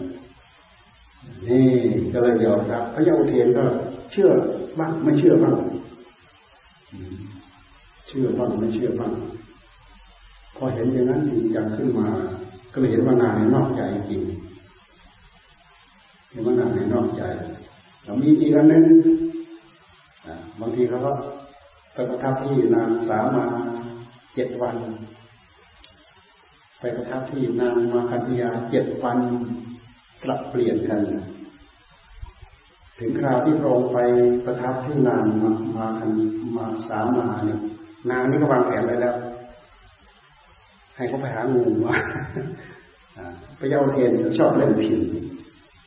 นี่ก็เลยยอมรับพระเจ้าเทนก็เชื่อบ้างไม่เชื่อบ้างเชื่อบ้างไม่เชื่อบ้าง พอเห็นอย่างนั้นจริงจังขึ้นมา ก็เลยเห็นว่านางในนอกใจจริงเห็นว่านางในนอกใจเรามีอีกอันหนึ่งบางทีเขาก็ไปประทับที่นางสามาเจ็ดวัน ไปประทับที่นางมาคันยาเจ็ดวันสลับเปลี่ยนกัน ถึงคราวที่พระองค์ไปประทับที่นางมามาคันมาสามาเนี่ยนางนี่ก็วางแผนไว้แล้ว ให้เขาไปหางูมาพระเจ้าเทียนชอบเล่นพิน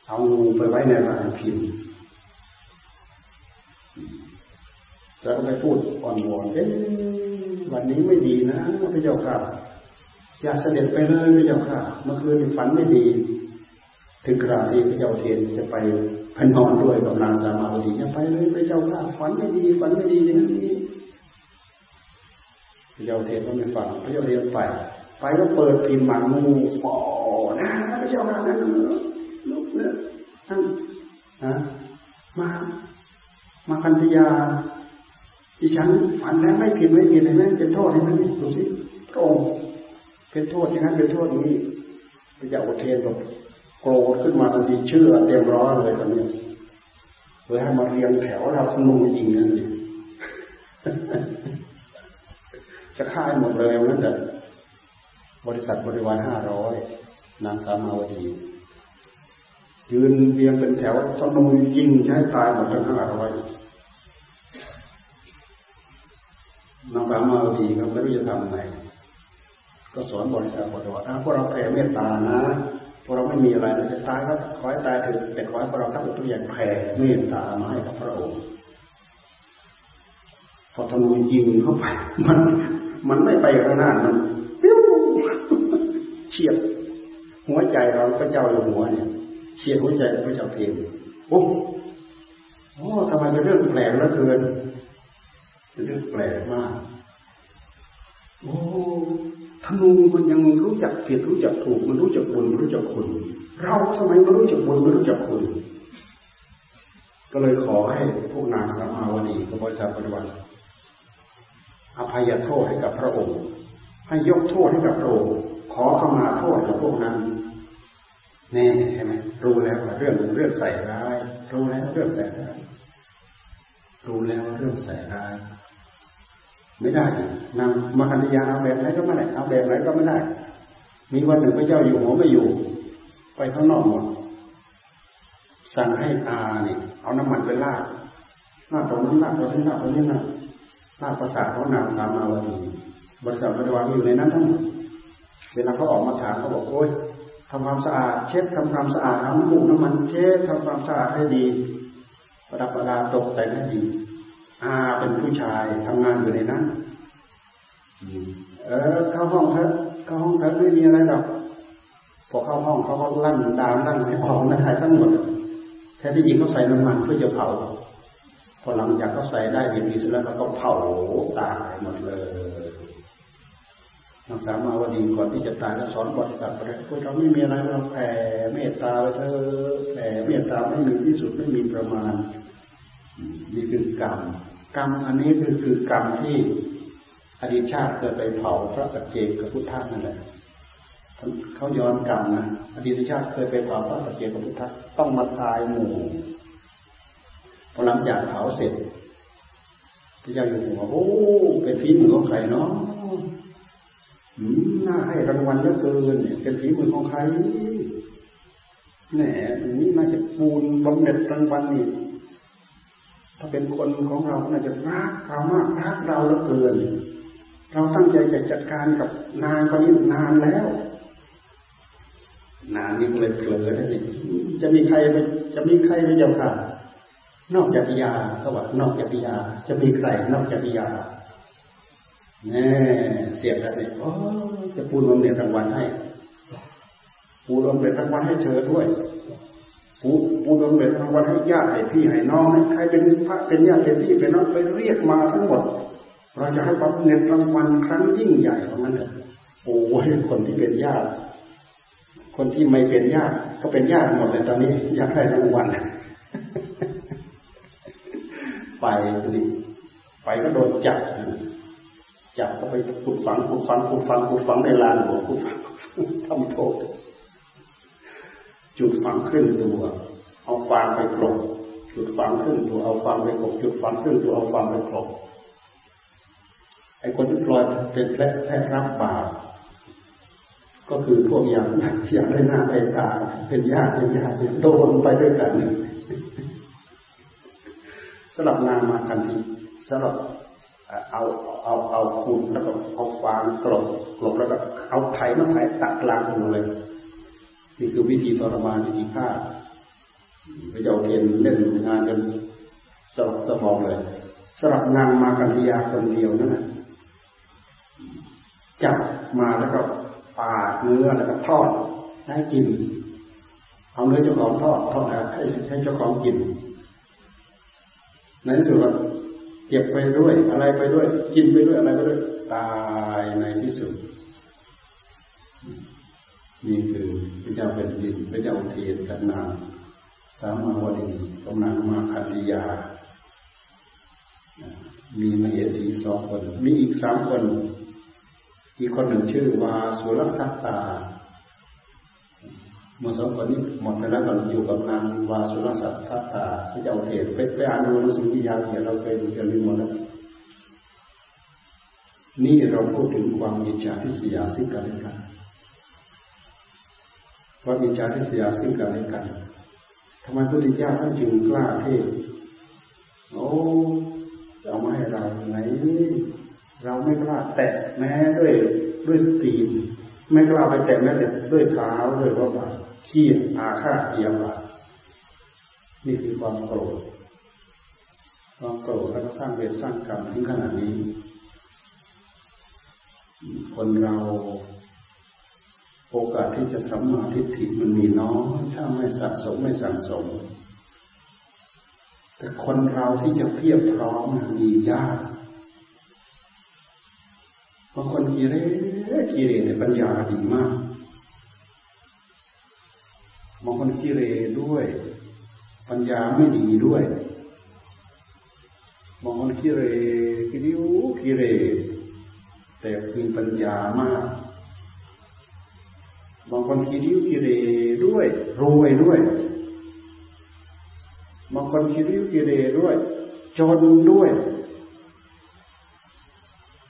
เอางูไปไว้ในรังพินแล้วก็ไปพูดอ่อนวอนเอ๊ะวันนี้ไม่ดีนะพระเจ้าค่ะ อย่าเสด็จไปเลยพระเจ้าค่ะ เมื่อคืนฝันไม่ดี ถึงคราวที่พระเจ้าเทียนจะไปพันนอนด้วยกับนางสามาวดีอย่าไปเลยพระเจ้าค่ะฝันไม่ดีฝันไม่ดีอย่างนี้พระเจ้าเทียนก็ไม่ฟังพระเจ้าเทียนไป ไปก็เปิดพิมพ์มางูปอนะพระเจ้าค่ะนั่นลุกเนี่ยท่านนะมา มาคันธยาดิฉันฝันแล้วไม่ผิดไม่ผิดเลยไหมเป็นโทษใช่ไหมนี่ดูสิพระองค์เป็นโทษอย่างนั้นเป็นโทษนี้พระเจ้าอุเทนบอกโกรธขึ้นมาทันทีเชื่อเต็มร้อยเลยตอนนี้เลยให้มาเรียงแถวเราทำนุยิงนั่นเองจะฆ่าหมดเลยนั่นแต่ บริษัทบริวารห้าร้อยนางสามาวดี ยืนเรียงเป็นแถวธนูยิงใช้ตายหมดทั้งห้าร้อยนางสามาวดีก็ไม่รู้จะทำไงก็สอนบริษัทบริวารพวกเราแผ่เมตตานะพวกเราไม่มีอะไรเราจะตายก็ขอให้ตายเถอะแต่ขอให้พวกเราทั้งหมดทุกอย่างแผ่เมตตามาให้กับพระองค์พอธนูยิงเข้าไปมัน มันไม่ไปข้างหน้ามัน เฉียดหัวใจเราพระเจ้าอยู่หัวเนี่ยเฉียดหัวใจพระเจ้าเทมโอ้โอ้ทำไมเป็นเรื่องแปลกเหลือเกินเป็นเรื่องแปลกมาก โอ้ธนูมันยังรู้จักผิดรู้จักถูกมันรู้จักบุญรู้จักคุณ เราทำไมไม่รู้จักบุญไม่รู้จักคุณ ก็เลยขอให้พวกนางสามาวดีกับบริษัทปฏิวัติอภัยโทษให้กับพระองค์ ให้ยกโทษให้กับพระองค์ขอเข้ามาโทษกับพวกนั้นแน่ใช่ไหมรู้แล้วเรื่องเรื่องใส่ร้ายรู้แล้วเรื่องใส่ร้ายรู้แล้วเรื่องใส่ร้ายไม่ได้นำมาคันยาเอาแบบไหนก็ไม่ได้เอาแบบไหนก็ไม่ได้ มีวันหนึ่งพระเจ้าอยู่หัวไม่อยู่ ไปข้างนอกหมดสั่งให้อาเนี่ยเอาน้ำมันไปลาดหน้าตรงนั้นหน้าตรงนี้หน้าตรงนี้หน้าหน้าประสาทของนางสามาวดี บริษัทบริวารอยู่ในนั้นทั้งหมดเวลาเขาออกมาถามเขาบอกโอ้ยทำความสะอาด เช็ดทำความสะอาดน้ำมูกน้ำมันเช็ดทำความสะอาดให้ดี ประดับประดาตกแต่งให้ดีอาเป็นผู้ชายทำงานอยู่ในนั้นเออเข้าห้องเถอะเข้าห้องเถอะไม่มีอะไรหรอกพอเข้าห้องเขาก็ลั่นดามลั่นให้ออกไม่ได้ทั้งหมดแท้ที่จริงเขาใส่น้ำมันเพื่อจะเผาพอหลังจากเขาใส่ได้เห็นดีเสร็จแล้วเขาก็เผาตายหมดเลย นางสาวมาวดีก่อนที่จะตายก็สอนบริษัทไปเลยพวกเราไม่มีอะไรเราแผ่เมตตาไปเถอะแผ่เมตตาไม่มีที่สุดไม่มีประมาณนี่คือกรรมกรรมอันนี้คือคือกรรมที่อดีตชาติเคยไปเผาพระปัจเจกกับพุทธะนั่นแหละเขาย้อนกรรมนะอดีตชาติเคยไปเผาพระปัจเจกกับพุทธะต้องมาตายหมู่พอหลังจากเผาเสร็จพระเจ้าอยู่หัวโอ้เป็นฝีมือของใครเนาะ น่าให้รางวัลเยอะเกินเนี่ยเป็นฝีมือของใครแหนนี่น่าจะปูนบำเหน็จรางวัลนี่ถ้าเป็นคนของเราน่าจะรักเรามากรักเราเหลือเกิน เราตั้งใจจะจัดการกับนางคนนี้นานแล้ว นานนี้เลยเผลอได้จะมีใครไปจะมีใครไปเจ้าค่ะ นอกจากยาเขาบอกนอกจากยา จะมีใครนอกจากยาแน่ เสียบแล้วเนี่ยโอ้จะปูนรวมเรียนรางวัลให้ ปูรวมเรียนรางวัลให้เธอด้วย ปูปูดมเป็นรางวัลให้ญาติให้พี่ให้น้องให้ใครเป็นพระเป็นญาติเป็นพี่เป็นน้องไปเรียกมาทั้งหมด เราจะให้รับเงินรางวัลครั้งยิ่งใหญ่ของนั้นเถอะโอ้ยคนที่เป็นญาติ คนที่ไม่เป็นญาติก็เป็นญาติหมดเลยตอนนี้อยากได้รางวัลไปนี่ไปก็โดนจับ จับก็ไปขุดฝังขุดฝังขุดฝังขุดฝังในลานหัวขุดฝังทำโทษจุดฝังขึ้นตัวเอาฟางไปกลบจุดฝังขึ้นตัวเอาฟางไปกลบจุดฝังขึ้นตัวเอาฟางไปกลบไอ้คนที่ปล่อยเป็นแพ้แพ้รับบาปก็คือพวกอย่างอย่างได้หน้าได้ตาเป็นญาติเป็นญาติโดนไปด้วยกันสำหรับนางมาคันทีสำหรับ เอาเอาเอาคุณแล้วก็เอาฟางกลบกลบแล้วก็เอาไถมาไถตักกลางหัวเลยนี่คือวิธีทรมานวิธีฆ่าพระเจ้าเทียนเล่นงานกันสลับสมองเลยสลับนางมากันทยาคนเดียวนั่นแหละจับมาแล้วก็ปาดเนื้อแล้วก็ทอดให้กิน เอาเนื้อเจ้าของทอดทอดให้ให้เจ้าของกินในที่สุด เจ็บไปด้วย อะไรไปด้วย กินไปด้วยอะไรไปด้วย ตายในที่สุด นี่คือพระเจ้าเป็นดินพระเจ้าเทียนกับนางสามาวดีกับนางมาคันธยา มีมเหสีสองคน มีอีกสามคน อีกคนหนึ่งชื่อวาสุรสัตตา มื่อสองคนนี้หมดไปแล้วเราอยู่กับนางวาสุรสัตตาพระเจ้าเทศไปไปอ่านดูหนังสือวิยาเขียนเราเคยดูจะลืมหมดแล้วนี่เราพูดถึงความอิจฉาทิษยาซึ่งกันและกันความอิจฉาทิษยาซึ่งกันและกันทำไมพระพุทธเจ้าท่านจึงกล้าเทศโอ้เอามาให้เราไหนเราไม่กล้าแตะแม้ด้วยด้วยตีน ไม่กล้าไปแตะแม้แต่ด้วยเท้าด้วยว่าบา ขี้อาฆาตเอียบานี่คือความโกรธความโกรธแล้วก็สร้างเวรสร้างกรรมถึงขนาดนี้ คนเราโอกาสที่จะสัมมาทิฏฐิมันมีน้อยถ้าไม่สะสมไม่สั่งสม แต่คนเราที่จะเพียบพร้อมมียากบางคนกีเรกีเรแต่ปัญญาดีมาก บางคนกีเรด้วย ปัญญาไม่ดีด้วยบางคนกีเรกีริ้วกีเรแต่มีปัญญามากบางคนกีริ้วกีเรด้วยรวยด้วยบางคนกีริ้วกีเรด้วย จนด้วย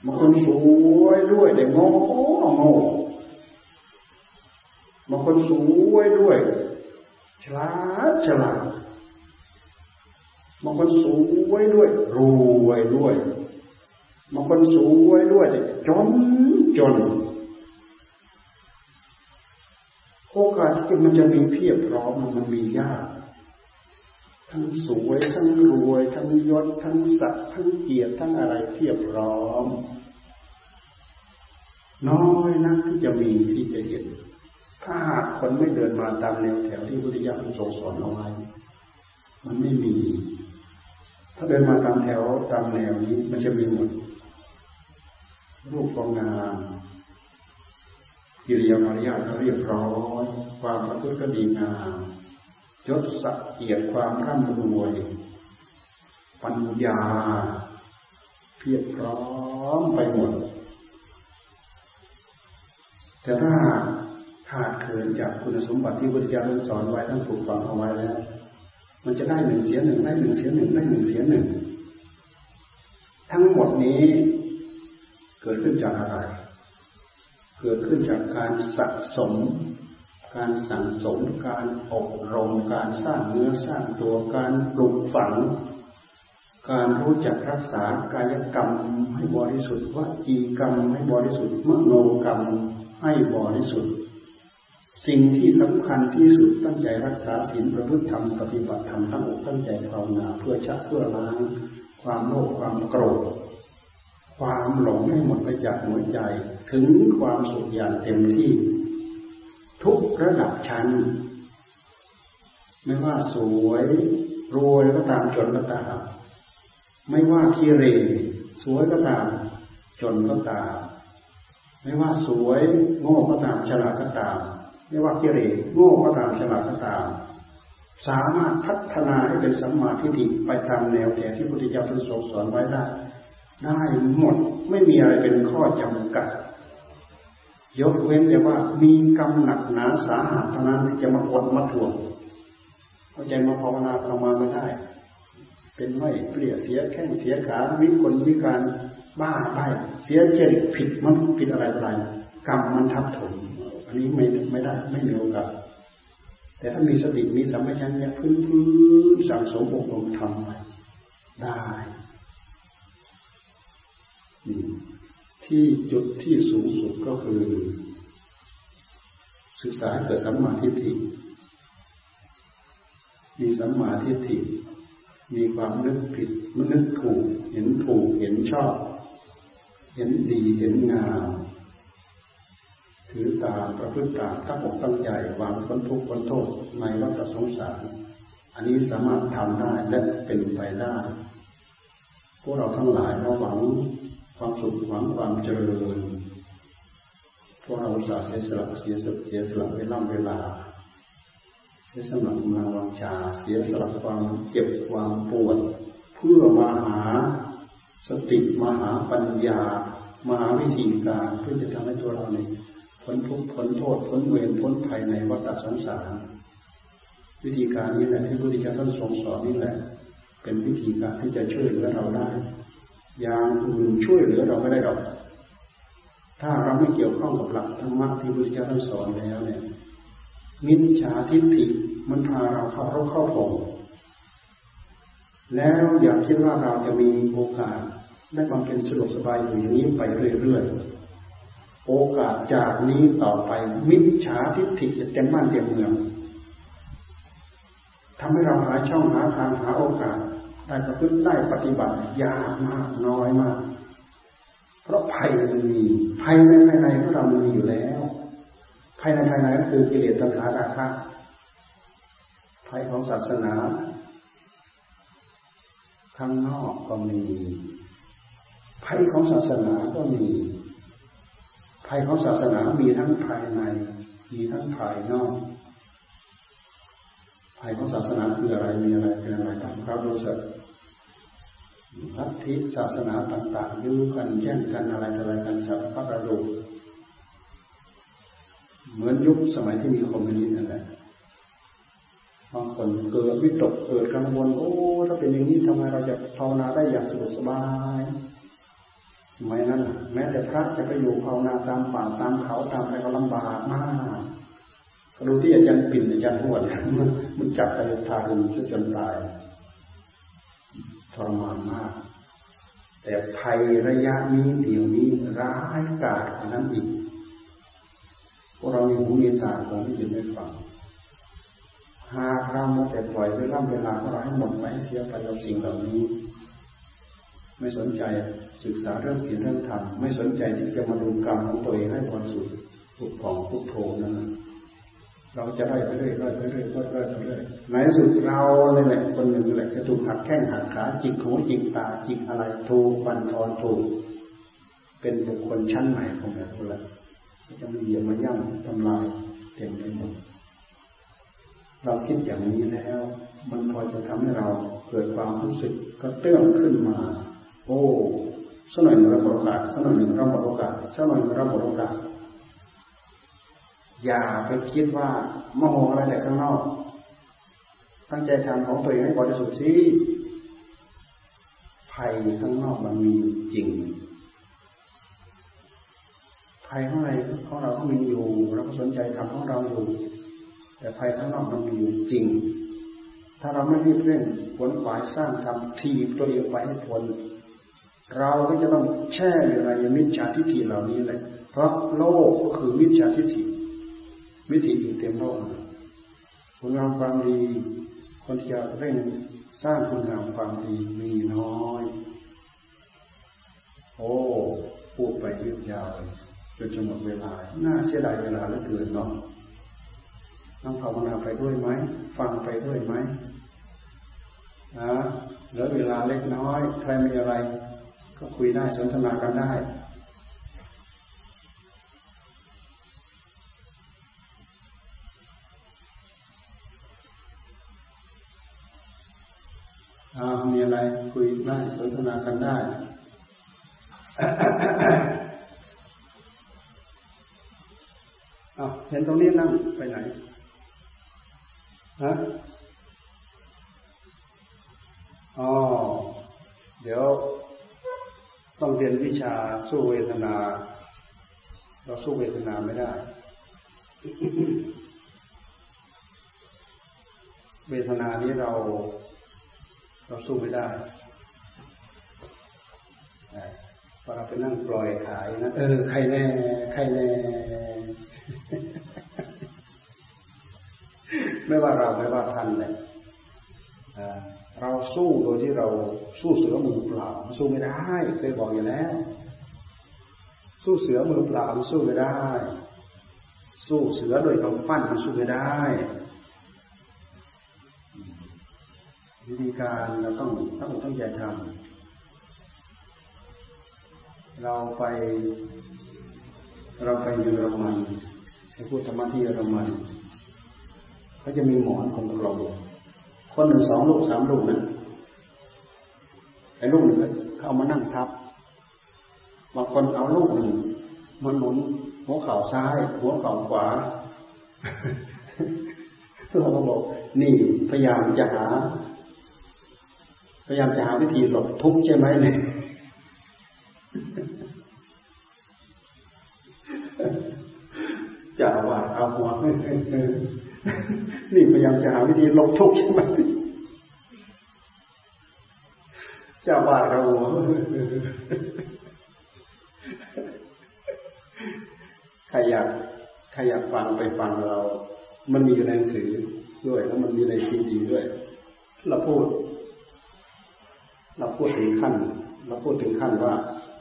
บางคนสวยด้วยแต่โง่โง่ บางคนสวยด้วยฉลาดฉลาดบางคนสวยด้วย รวยด้วยบางคนสวยด้วย จนจนโอกาสที่มันจะมีเพียบพร้อมมันมียาก ทั้งสวยทั้งรวย ทั้งยศทั้งศักดิ์ทั้งเกียรติทั้งอะไรเพียบพร้อม น้อยนักที่จะมีที่จะเห็น ถ้าหากคนไม่เดินมาตามแนวแถวที่พุทธิยถาทรงสอนเอาไว้ มันไม่มี ถ้าเดินมาตามแถวตามแนวนี้ มันจะมีหมด รูปก็งงามกิริยามารยาทก็เรียบร้อย ความประพฤติก็ดีงามยศสักเกียรติความร่ำรวย ปัญญา เพียบพร้อมไปหมด แต่ถ้า ขาดเขินจากคุณสมบัติที่พุทธเจ้าสอนไว้ทั้งปลูกฝังเอาไว้แล้ว มันจะได้หนึ่งเสียหนึ่งได้หนึ่งเสียหนึ่งได้หนึ่งเสียหนึ่งทั้งหมดนี้เกิดขึ้นจากอะไร เกิดขึ้นจากการสะสม การสั่งสม การอบรม การสร้างเนื้อสร้างตัวการปลูกฝัง การรู้จักรักษากายกรรมให้บริสุทธิ์วจีกรรมให้บริสุทธิ์มโนกรรมให้บริสุทธิ์ สิ่งที่สำคัญที่สุดตั้งใจรักษาศีลประพฤติธรรมปฏิบัติธรรมทั้งอกตั้งใจภาวนาเพื่อชักเพื่อล้าง ความโลภความโกรธ ความหลงให้หมดไปจากหัวใจ ถึงความสุขอย่างเต็มที่ ทุกระดับชั้น ไม่ว่าสวยรวยก็ตามจนก็ตามไม่ว่าที่เรสวยก็ตาม จนก็ตาม ไม่ว่าสวยโง่ก็ตามฉลาดก็ตาม ไม่ว่าที่เรโง่ก็ตามฉลาดก็ตาม สามารถพัฒนาให้เป็นสัมมาทิฏฐิไปตามแนวแถวที่พระพุทธเจ้าทรงสอนไว้ได้ได้หมดไม่มีอะไรเป็นข้อจำกัด ยกเว้นแต่ว่ามีกรรมหนักหนาสาหัสเท่านั้นที่จะมากดมาทวงเข้าใจมาภาวนาประมาไม่ได้ เป็นไม่เปลี่ยเสียแข้งเสียขาวิกลวิการบ้าไปเสียเจริญผิดมันผิดอะไรอะไรกรรมมันทับถม อันนี้ไม่ไม่ได้ไม่มีโอกาสแต่ถ้ามีสติมีสัมปชัญญะพื้นพื้นสั่งสมอบรมทำไปได้ที่จุดที่สูงสุดก็คือ ศึกษาเกิดสัมมาทิฏฐิมีสัมมาทิฏฐิมีความนึกผิดมันนึกถูก เห็นถูกเห็นชอบ เห็นดีเห็นงาม ถือตามประพฤติตามตั้งอกตั้งใจวางพ้นทุกข์พ้นโทษในวัฏสงสาร อันนี้สามารถทำได้และเป็นไปได้พวกเราทั้งหลายเราหวังความสุขหวังความเจริญพวกเราสาเสียสละเสียสละเสียสละเวลาเวลา เสียสละกำลังวังชาเสียสละความเจ็บความปวดเพื่อมาหาสติมาหาปัญญามาหาวิธีการเพื่อจะทำให้ตัวเราเนี่ย พ้นทุกข์พ้นโทษพ้นเวรพ้นภัยในวัฏสงสาร วิธีการนี้แหละที่พระพุทธเจ้าท่านทรงสอนนี่แหละ เป็นวิธีการที่จะช่วยเหลือเราได้ อย่างอื่นช่วยเหลือเราไม่ได้หรอก ถ้าเราไม่เกี่ยวข้องกับหลักธรรมะที่พระพุทธเจ้าท่านสอนแล้วเนี่ยมิจฉาทิฏฐิมันพาเราเข้ารกเข้าผงแล้วอย่าคิดว่าเราจะมีโอกาสได้ความเป็นสะดวกสบายอยู่อย่างนี้ไปเรื่อยๆ โอกาสจากนี้ต่อไปมิจฉาทิฏฐิจะเต็มบ้านเต็มเมืองทำให้เราหาช่องหาทางหาโอกาสได้ประพฤติได้ปฏิบัติยากมากน้อยมาก เพราะภัยมันมีภัยในภายในของเรามันมีอยู่แล้วภัยในภายในก็คือกิเลสตัณหาราคะภัยของศาสนา ข้างนอกก็มีภัยของศาสนาก็มี ภัยของศาสนามีทั้งภายใน มีทั้งภายนอก ภัยของศาสนาคืออะไร มีอะไร เป็นอะไรตามครับรู้สึกลัทธิศาสนาต่างๆยุ่กันแย่งกันอะไรอะไรกันสัพพะกระดูเหมือนยุคสมัยที่มีคอมมิวนิสต์นั่นแหละบางคนเกิดวิตกเกิดกังวลโอ้ถ้าเป็นอย่างนี้ทำไมเราจะภาวนาได้อย่างสะดวกสบาย สมัยนั้นแม้แต่พระจะไปอยู่ภาวนาตามป่าตามเขาตามอะไรก็ลำบากมากก็ดูที่อาจารย์ปิ่นอาจารย์หวดมันจับไปทารุณจนตายทรมานมาก แต่ภัยระยะนี้เดี๋ยวนี้ร้ายกาจกว่านั้นอีกพวกเรามีหูมีตาคงที่ยินได้ฟังหากเราโมแต่ปล่อยเวลาเวลาของเราให้หมดไปเสียไปกับสิ่งเหล่านี้ ไม่สนใจศึกษาเรื่องศีลเรื่องธรรมไม่สนใจที่จะมาดูกรรมของตัวเองให้บริสุทธิ์ผุดผ่องพุทโธนั้นเราจะไล่ไปเรื่อยไล่ไปเรื่อยไล่ไปเรื่อยในสุดเราเนี่ยแหละคนหนึ่งแหละจะถูกหักแข้งหักขาจิกหูจิกตาจิกอะไรถูกบันทอนถูก เป็นบุคคลชั้นใหม่ของแต่คนละจะมีเยี่ยมาย่ำทำลายเต็มไปหมดเราคิดอย่างนี้แล้ว มันพอจะทำให้เราเกิดความรู้สึกก็เตื้องขึ้นมา โอ้สักหน่อยเราหมดโอกาสสักหน่อยหนึ่งเราหมดโอกาสสักหน่อยเราหมดโอกาสอย่าไปคิดว่ามโหอะไรแต่ข้างนอก ตั้งใจทำของตัวเองให้บริสุทธิ์สิภัยข้างนอกมันมีจริง ภัยข้างในของเราก็มีอยู่เราก็สนใจทำของเราอยู่ แต่ภัยข้างนอกมันมีอยู่จริง ถ้าเราไม่รีบเร่งผลหวายสร้างทำทีตัวเองไปให้ผล เราก็จะต้องแช่อยู่ในมิจฉาทิฏฐิเหล่านี้เลย เพราะโลกก็คือมิจฉาทิฏฐิวิธีอยู่เต็มโลกคุณงามความดี คนที่จะเร่งสร้างคุณงามความดีมีน้อย โอ้ พูดไปยืดยาวจนจะหมดเวลา น่าเสียดายเวลาเหลือเกินเนาะต้องภาวนาไปด้วยไหม ฟังไปด้วยไหมนะเหลือเวลาเล็กน้อย ใครมีอะไร ก็คุยได้สนทนากันได้มีอะไรคุยได้สนทนากันได้เอาเห็นตรงนี้นั่งไปไหน ฮะ อ๋อ เดี๋ยว ต้องเรียนวิชาสู้เวทนา เราสู้เวทนาไม่ได้ เวทนานี้เรา เราสู้ไม่ได้พอเราไปนั่งปล่อยขายนะเออใครแน่ใครแน่ไม่ว่าเราไม่ว่าท่านเลย เราสู้โดยที่เราสู้เสือมือเปล่าสู้ไม่ได้เคยบอกอยู่แล้ว สู้เสือมือเปล่าสู้ไม่ได้ สู้เสือโดยกำปั้นมันสู้ไม่ได้วิธีการเราต้องต้องต้องใจทำเราไป เราไปเยอรมันไปพูดธรรมะที่เยอรมันเขาจะมีหมอนของเรา คนหนึ่งสองลูกสามลูกนะไอ้ลูกหนึ่งเขาเอามานั่งทับบางคนเอาลูกหนึ่งมันหนุนหัวเข่าซ้าย หัวเข่าขวาเราก็บอกนี่พยายามจะหา พยายามจะหาวิธีหลบทุกข์ใช่ไหมเนี่ยจะาว่าเอาหัว นี่พยายามจะหาวิธีลบทุกข์ใช่ไหมเจ้าบ้านเราใครอยากใครอยากฟังไปฟังเรา มันมีอยู่ในหนังสือด้วย แล้วมันมีในซีดีด้วย เราพูด เราพูดถึงขั้น เราพูดถึงขั้นว่า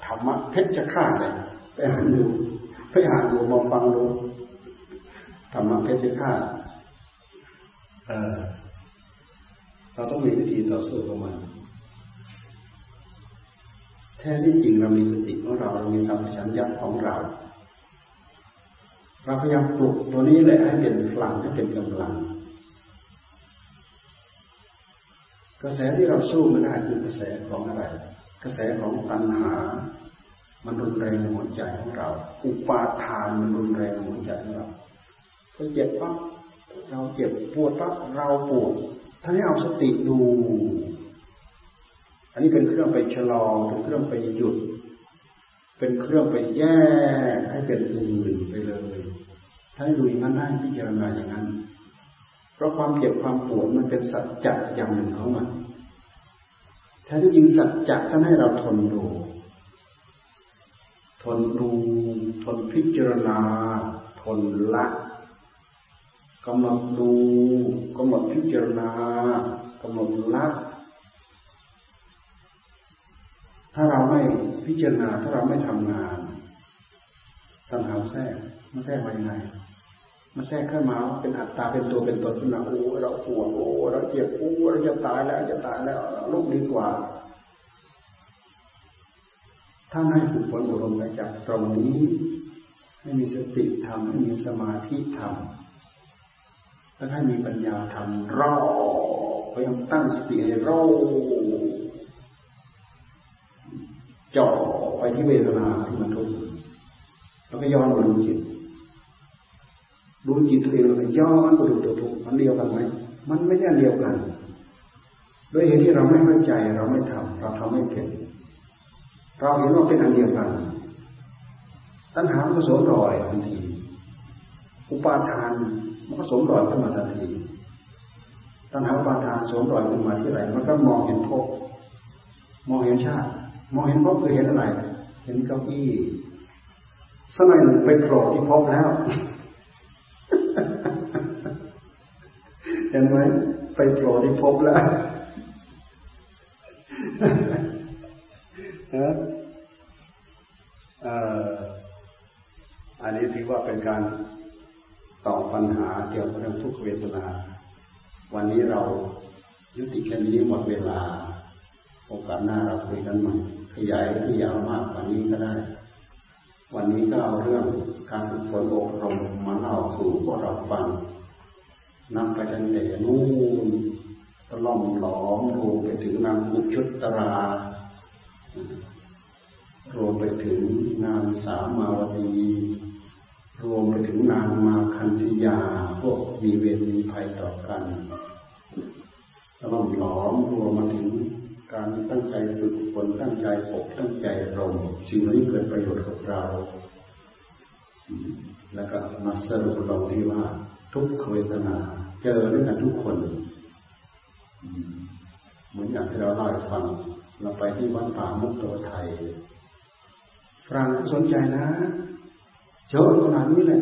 ธรรมะเพชรฆาตเลยไปอ่านดูไปอ่านดูมองฟังดูธรรมะเพชรฆาต เราต้องมีวิธีต่อสู้กับมันแท้ที่จริงเรามีสติของเราเรามีสัมผัสัญญาของเรา เราพยายามปลุกตัวนี้เลยให้เป็นพลังให้เป็นกำลัง กระแสที่เราสู้ไม่ได้คือกระแสของอะไร กระแสของตัณหา มันรุนแรงในหัวใจของเรา อุปาทานมันรุนแรงในหัวใจของเราพอเจ็บปั๊บ เราเจ็บปวดปั๊บเราปวดท่านให้เอาสติดู อันนี้เป็นเครื่องไปชะลอเป็นเครื่องไปหยุด เป็นเครื่องไปแยกให้เป็นอื่นไปเลย ถ้าให้ดูอย่างนั้นได้พิจารณาอย่างนั้น เพราะความเจ็บความปวดมันเป็นสัจจะอย่างหนึ่งของมันแท้ที่จริงสัจจะท่านให้เราทนดู ทนดู ทนพิจารณา ทนละ กำหนดดูกำหนดพิจารณากำหนดละถ้าเราไม่พิจารณาถ้าเราไม่ทำงานตัณหาแทรกมันแทรกมายังไงมันแทรกขึ้นมาเป็นอัตตาเป็นตัวเป็นตนขึ้นมาโอ้เราปวดโอ้เราเจ็บโอ้เราจะตายแล้วจะตายแล้วลุกดีกว่าถ้าให้ฝึกฝนอบรมไปจากตรงนี้ ให้มีสติทำให้มีสมาธิทำ แล้วให้มีปัญญาทำรอพยายามตั้งสติให้รอจ่อไปที่เวทนาที่มันทุกข์แล้วก็ย้อนมาดูจิตดูจิตตัวเองแล้วก็ย้อนมาดูตัวทุกข์มันเดียวกันไหมมันไม่ใช่เดียวกันด้วยเหตุที่เราไม่เข้าใจเราไม่ทำเราทำไม่เป็นเราเห็นว่าเป็นอันเดียวกัน ตัณหาก็สวมรอยทันที อุปาทาน มันก็สวมรอยขึ้นมาทันทีตัณหาอุปาทานสวมรอยขึ้นมาที่ไหนมันก็มองเห็นภพมองเห็นชาติ มองเห็นภพคือเห็นอะไร เห็นเก้าอี้สักหน่อยหนึ่งไปโผล่ที่ภพแล้วเห็นไหมไปโผล่ที่ภพแล้วอันนี้ถือว่าเป็นการ ตอบปัญหาเกี่ยวกับเรื่องทุกขเวทนา วันนี้เรายุติแค่นี้หมดเวลา โอกาสหน้าเราคุยกันใหม่ขยายที่ยาวมากกว่านี้ก็ได้ วันนี้ก็เอาเรื่องการฝึกฝนอบรมมาเล่าสู่พวกเราฟังนำไปจนแต่นู่นตล่อมหลอมรวมไปถึงนางอุชุตรารวมไปถึงนางสามาวดี รวมไปถึงนางมาคันธยาพวกมีเวรมีภัยต่อกันตล่อมหลอมรวมมาถึงการตั้งใจฝึกฝนตั้งใจอบตั้งใจรมสิ่งนี้เกิดประโยชน์กับเรา แล้วก็มาสรุปลงที่ว่าทุกขเวทนาเจอด้วยกันทุกคนเหมือนอย่างที่เราเล่าให้ฟังเราไปที่วัดป่ามุกโตไทยฝรั่งสนใจนะ เจอขนาดนี้แหละ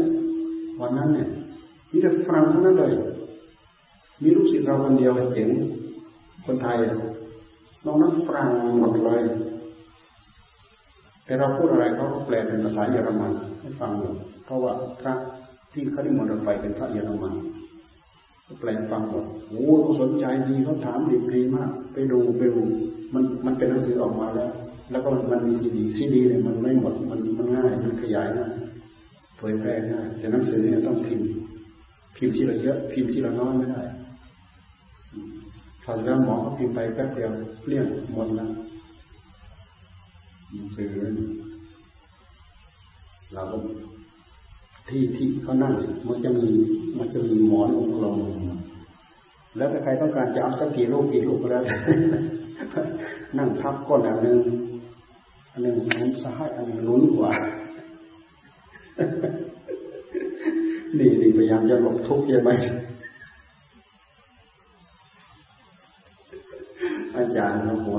วันนั้นเนี่ยมีแต่ฝรั่งทั้งนั้นเลย มีลูกศิษย์เราคนเดียวเจ๋งคนไทยนอกนั้นฝรั่งหมดเลยแต่เราพูดอะไรเขาก็แปลเป็นภาษาเยอรมันให้ฟังหมดเพราะว่าพระที่เขานิมนต์เราไปเป็นพระเยอรมันก็แปลฟังหมดโอ้เขาสนใจดีเขาถามดีดีมาก ไปดูไปดูมันมันเป็นหนังสือออกมาแล้ว แล้วก็มันมีซีดีซีดีเนี่ยมันไม่หมดมันมันง่ายมันขยายง่าย เผยแพร่ง่ายแต่หนังสือเนี่ยต้องพิมพ์พิมพ์ที่เราเยอะพิมพ์ที่เราน้อยไม่ได้พอแล้วหมอก็พิมพ์ไปแป๊บเดียวเลี่ยงหมดแล้วสื่อเราก็ที่ที่เขานั่งมันจะมีมันจะมีหมอนองค์ลงแล้วถ้าใครต้องการจะเอาสักกี่ลูกกี่ลูกก็แล้วนั่งทับก้นอันหนึ่งอันหนึ่งนุนซ้ายอันหนึ่งนุนขวา นี่นี่พยายามจะหลบทุกข์ใช่ไหมอาจารย์เราหัว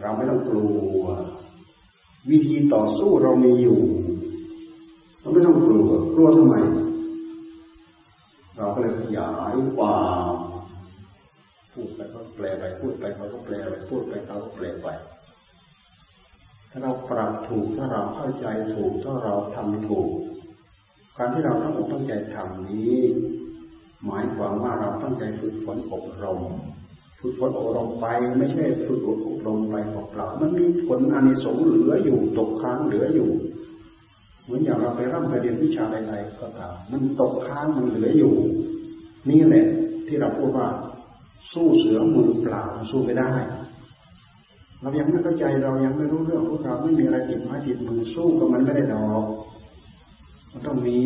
เราไม่ต้องกลัว วิธีต่อสู้เรามีอยู่เราไม่ต้องกลัวกลัวทำไม เราก็เลยขยายความพูดไปก็แปลไป พูดไปเขาก็แปลไปพูดไปเขาก็แปลไป ถ้าเราปรับถูกถ้าเราเข้าใจถูกถ้าเราทำถูก การที่เราต้องตั้งใจทำนี้ หมายความว่าเราตั้งใจฝึกฝนอบรมฝึกฝนอบรมไปไม่ใช่ฝึกอบรมไปเปล่ามันมีผลอานิสงส์เหลืออยู่ตกค้างเหลืออยู่เหมือนอย่างเราไปร่ำไปเรียนวิชาใดๆก็ตามมันตกค้างมันเหลืออยู่ นี่แหละที่เราพูดว่าสู้เสือมือเปล่าสู้ไม่ได้ เรายังไม่เข้าใจเรายังไม่รู้เรื่องพวกเราไม่มีอะไรจิตไม้จิตมือสู้กับมันไม่ได้ดอกมันต้องมี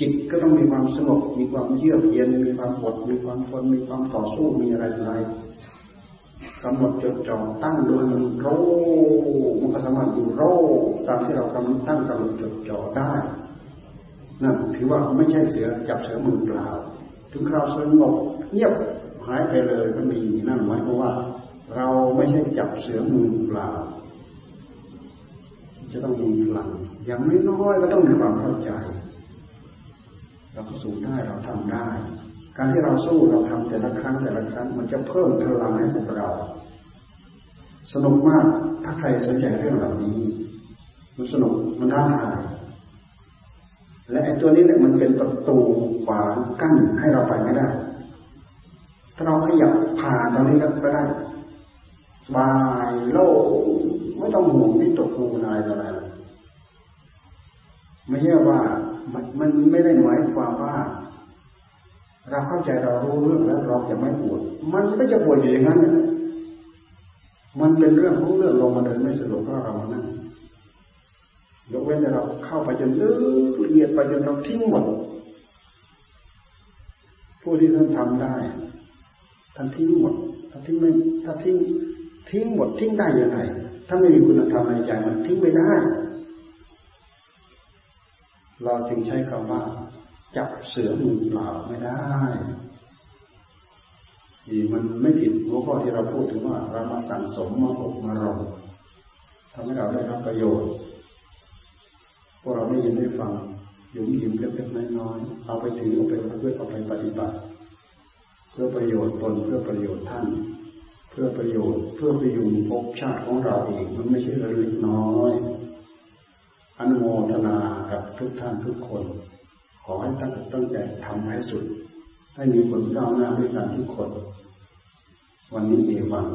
จิตก็ต้องมีความสงบมีความเยือกเย็นมีความอดมีความทนมีความต่อสู้มีอะไรอะไรกำหนดจดจ่อตั้งโดยมันโรมันก็สามารถอยู่โรตามที่เรากำหนดตั้งกำหนดจดจ่อได้นั่นถือว่าไม่ใช่เสือจับเสือมือเปล่า ถึงเราวสงบเงียบหายไปเลยก็มีนั่นหมายความว่า เราไม่ใช่จับเสือมือเปล่า จะต้องมีพลังอย่างน้อยก็ต้องมีความเข้าใจ เราก็สู้ได้เราทำได้ การที่เราสู้เราทำแต่ละครั้งแต่ละครั้ง มันจะเพิ่มพลังให้กับเรา สนุกมากถ้าใครสนใจเรื่องเหล่านี้ มันสนุกมันท้าทายและไอ้ตัวนี้เนี่ยมันเป็นประตูขวางกั้นให้เราไปไม่ได้ ถ้าเราขยับผ่านตรงนี้ก็ได้ บายโล่ไม่ต้องห่วงวิตกกังวลอะไรต่ออะไรไม่ใช่ว่ามันมันไม่ได้หมายความว่า เราเข้าใจเรารู้เรื่องแล้วเราจะไม่ปวด มันก็จะปวดอยู่อย่างนั้นมันเป็นเรื่องของเรื่องลงมาเดินไม่สะดวกเพราะเรานั่นยกเว้นแต่เราเข้าไปจนลึกละเอียดไปจนเราทิ้งหมดผู้ที่ท่านทำได้ท่านทิ้งหมดถ้าทิ้งไม่ถ้าทิ้ง ทิ้งหมดทิ้งได้ยังไงถ้าไม่มีคุณธรรมในใจมันทิ้งไม่ได้ เราจึงใช้คำว่า จับเสือมือเปล่าไม่ได้นี่มันไม่ผิดหัวข้อที่เราพูดถึงว่าเรามาสั่งสมมาอบมารมทำให้เราได้รับประโยชน์พวกเราไม่ยินได้ฟังยุ่มยิ้มเล็กๆน้อยๆเอาไปถือเอาไปเพื่อเอาไปปฏิบัติ เพื่อประโยชน์ตนเพื่อประโยชน์ท่าน เพื่อประโยชน์เพื่อประยุงภพชาติของเราเองมันไม่ใช่เรื่องเล็กน้อยอนุโมทนากับทุกท่านทุกคน ขอให้ตั้งตั้งใจทำให้สุด ให้มีผลก้าวหน้าด้วยกันทุกคน วันนี้เอวัง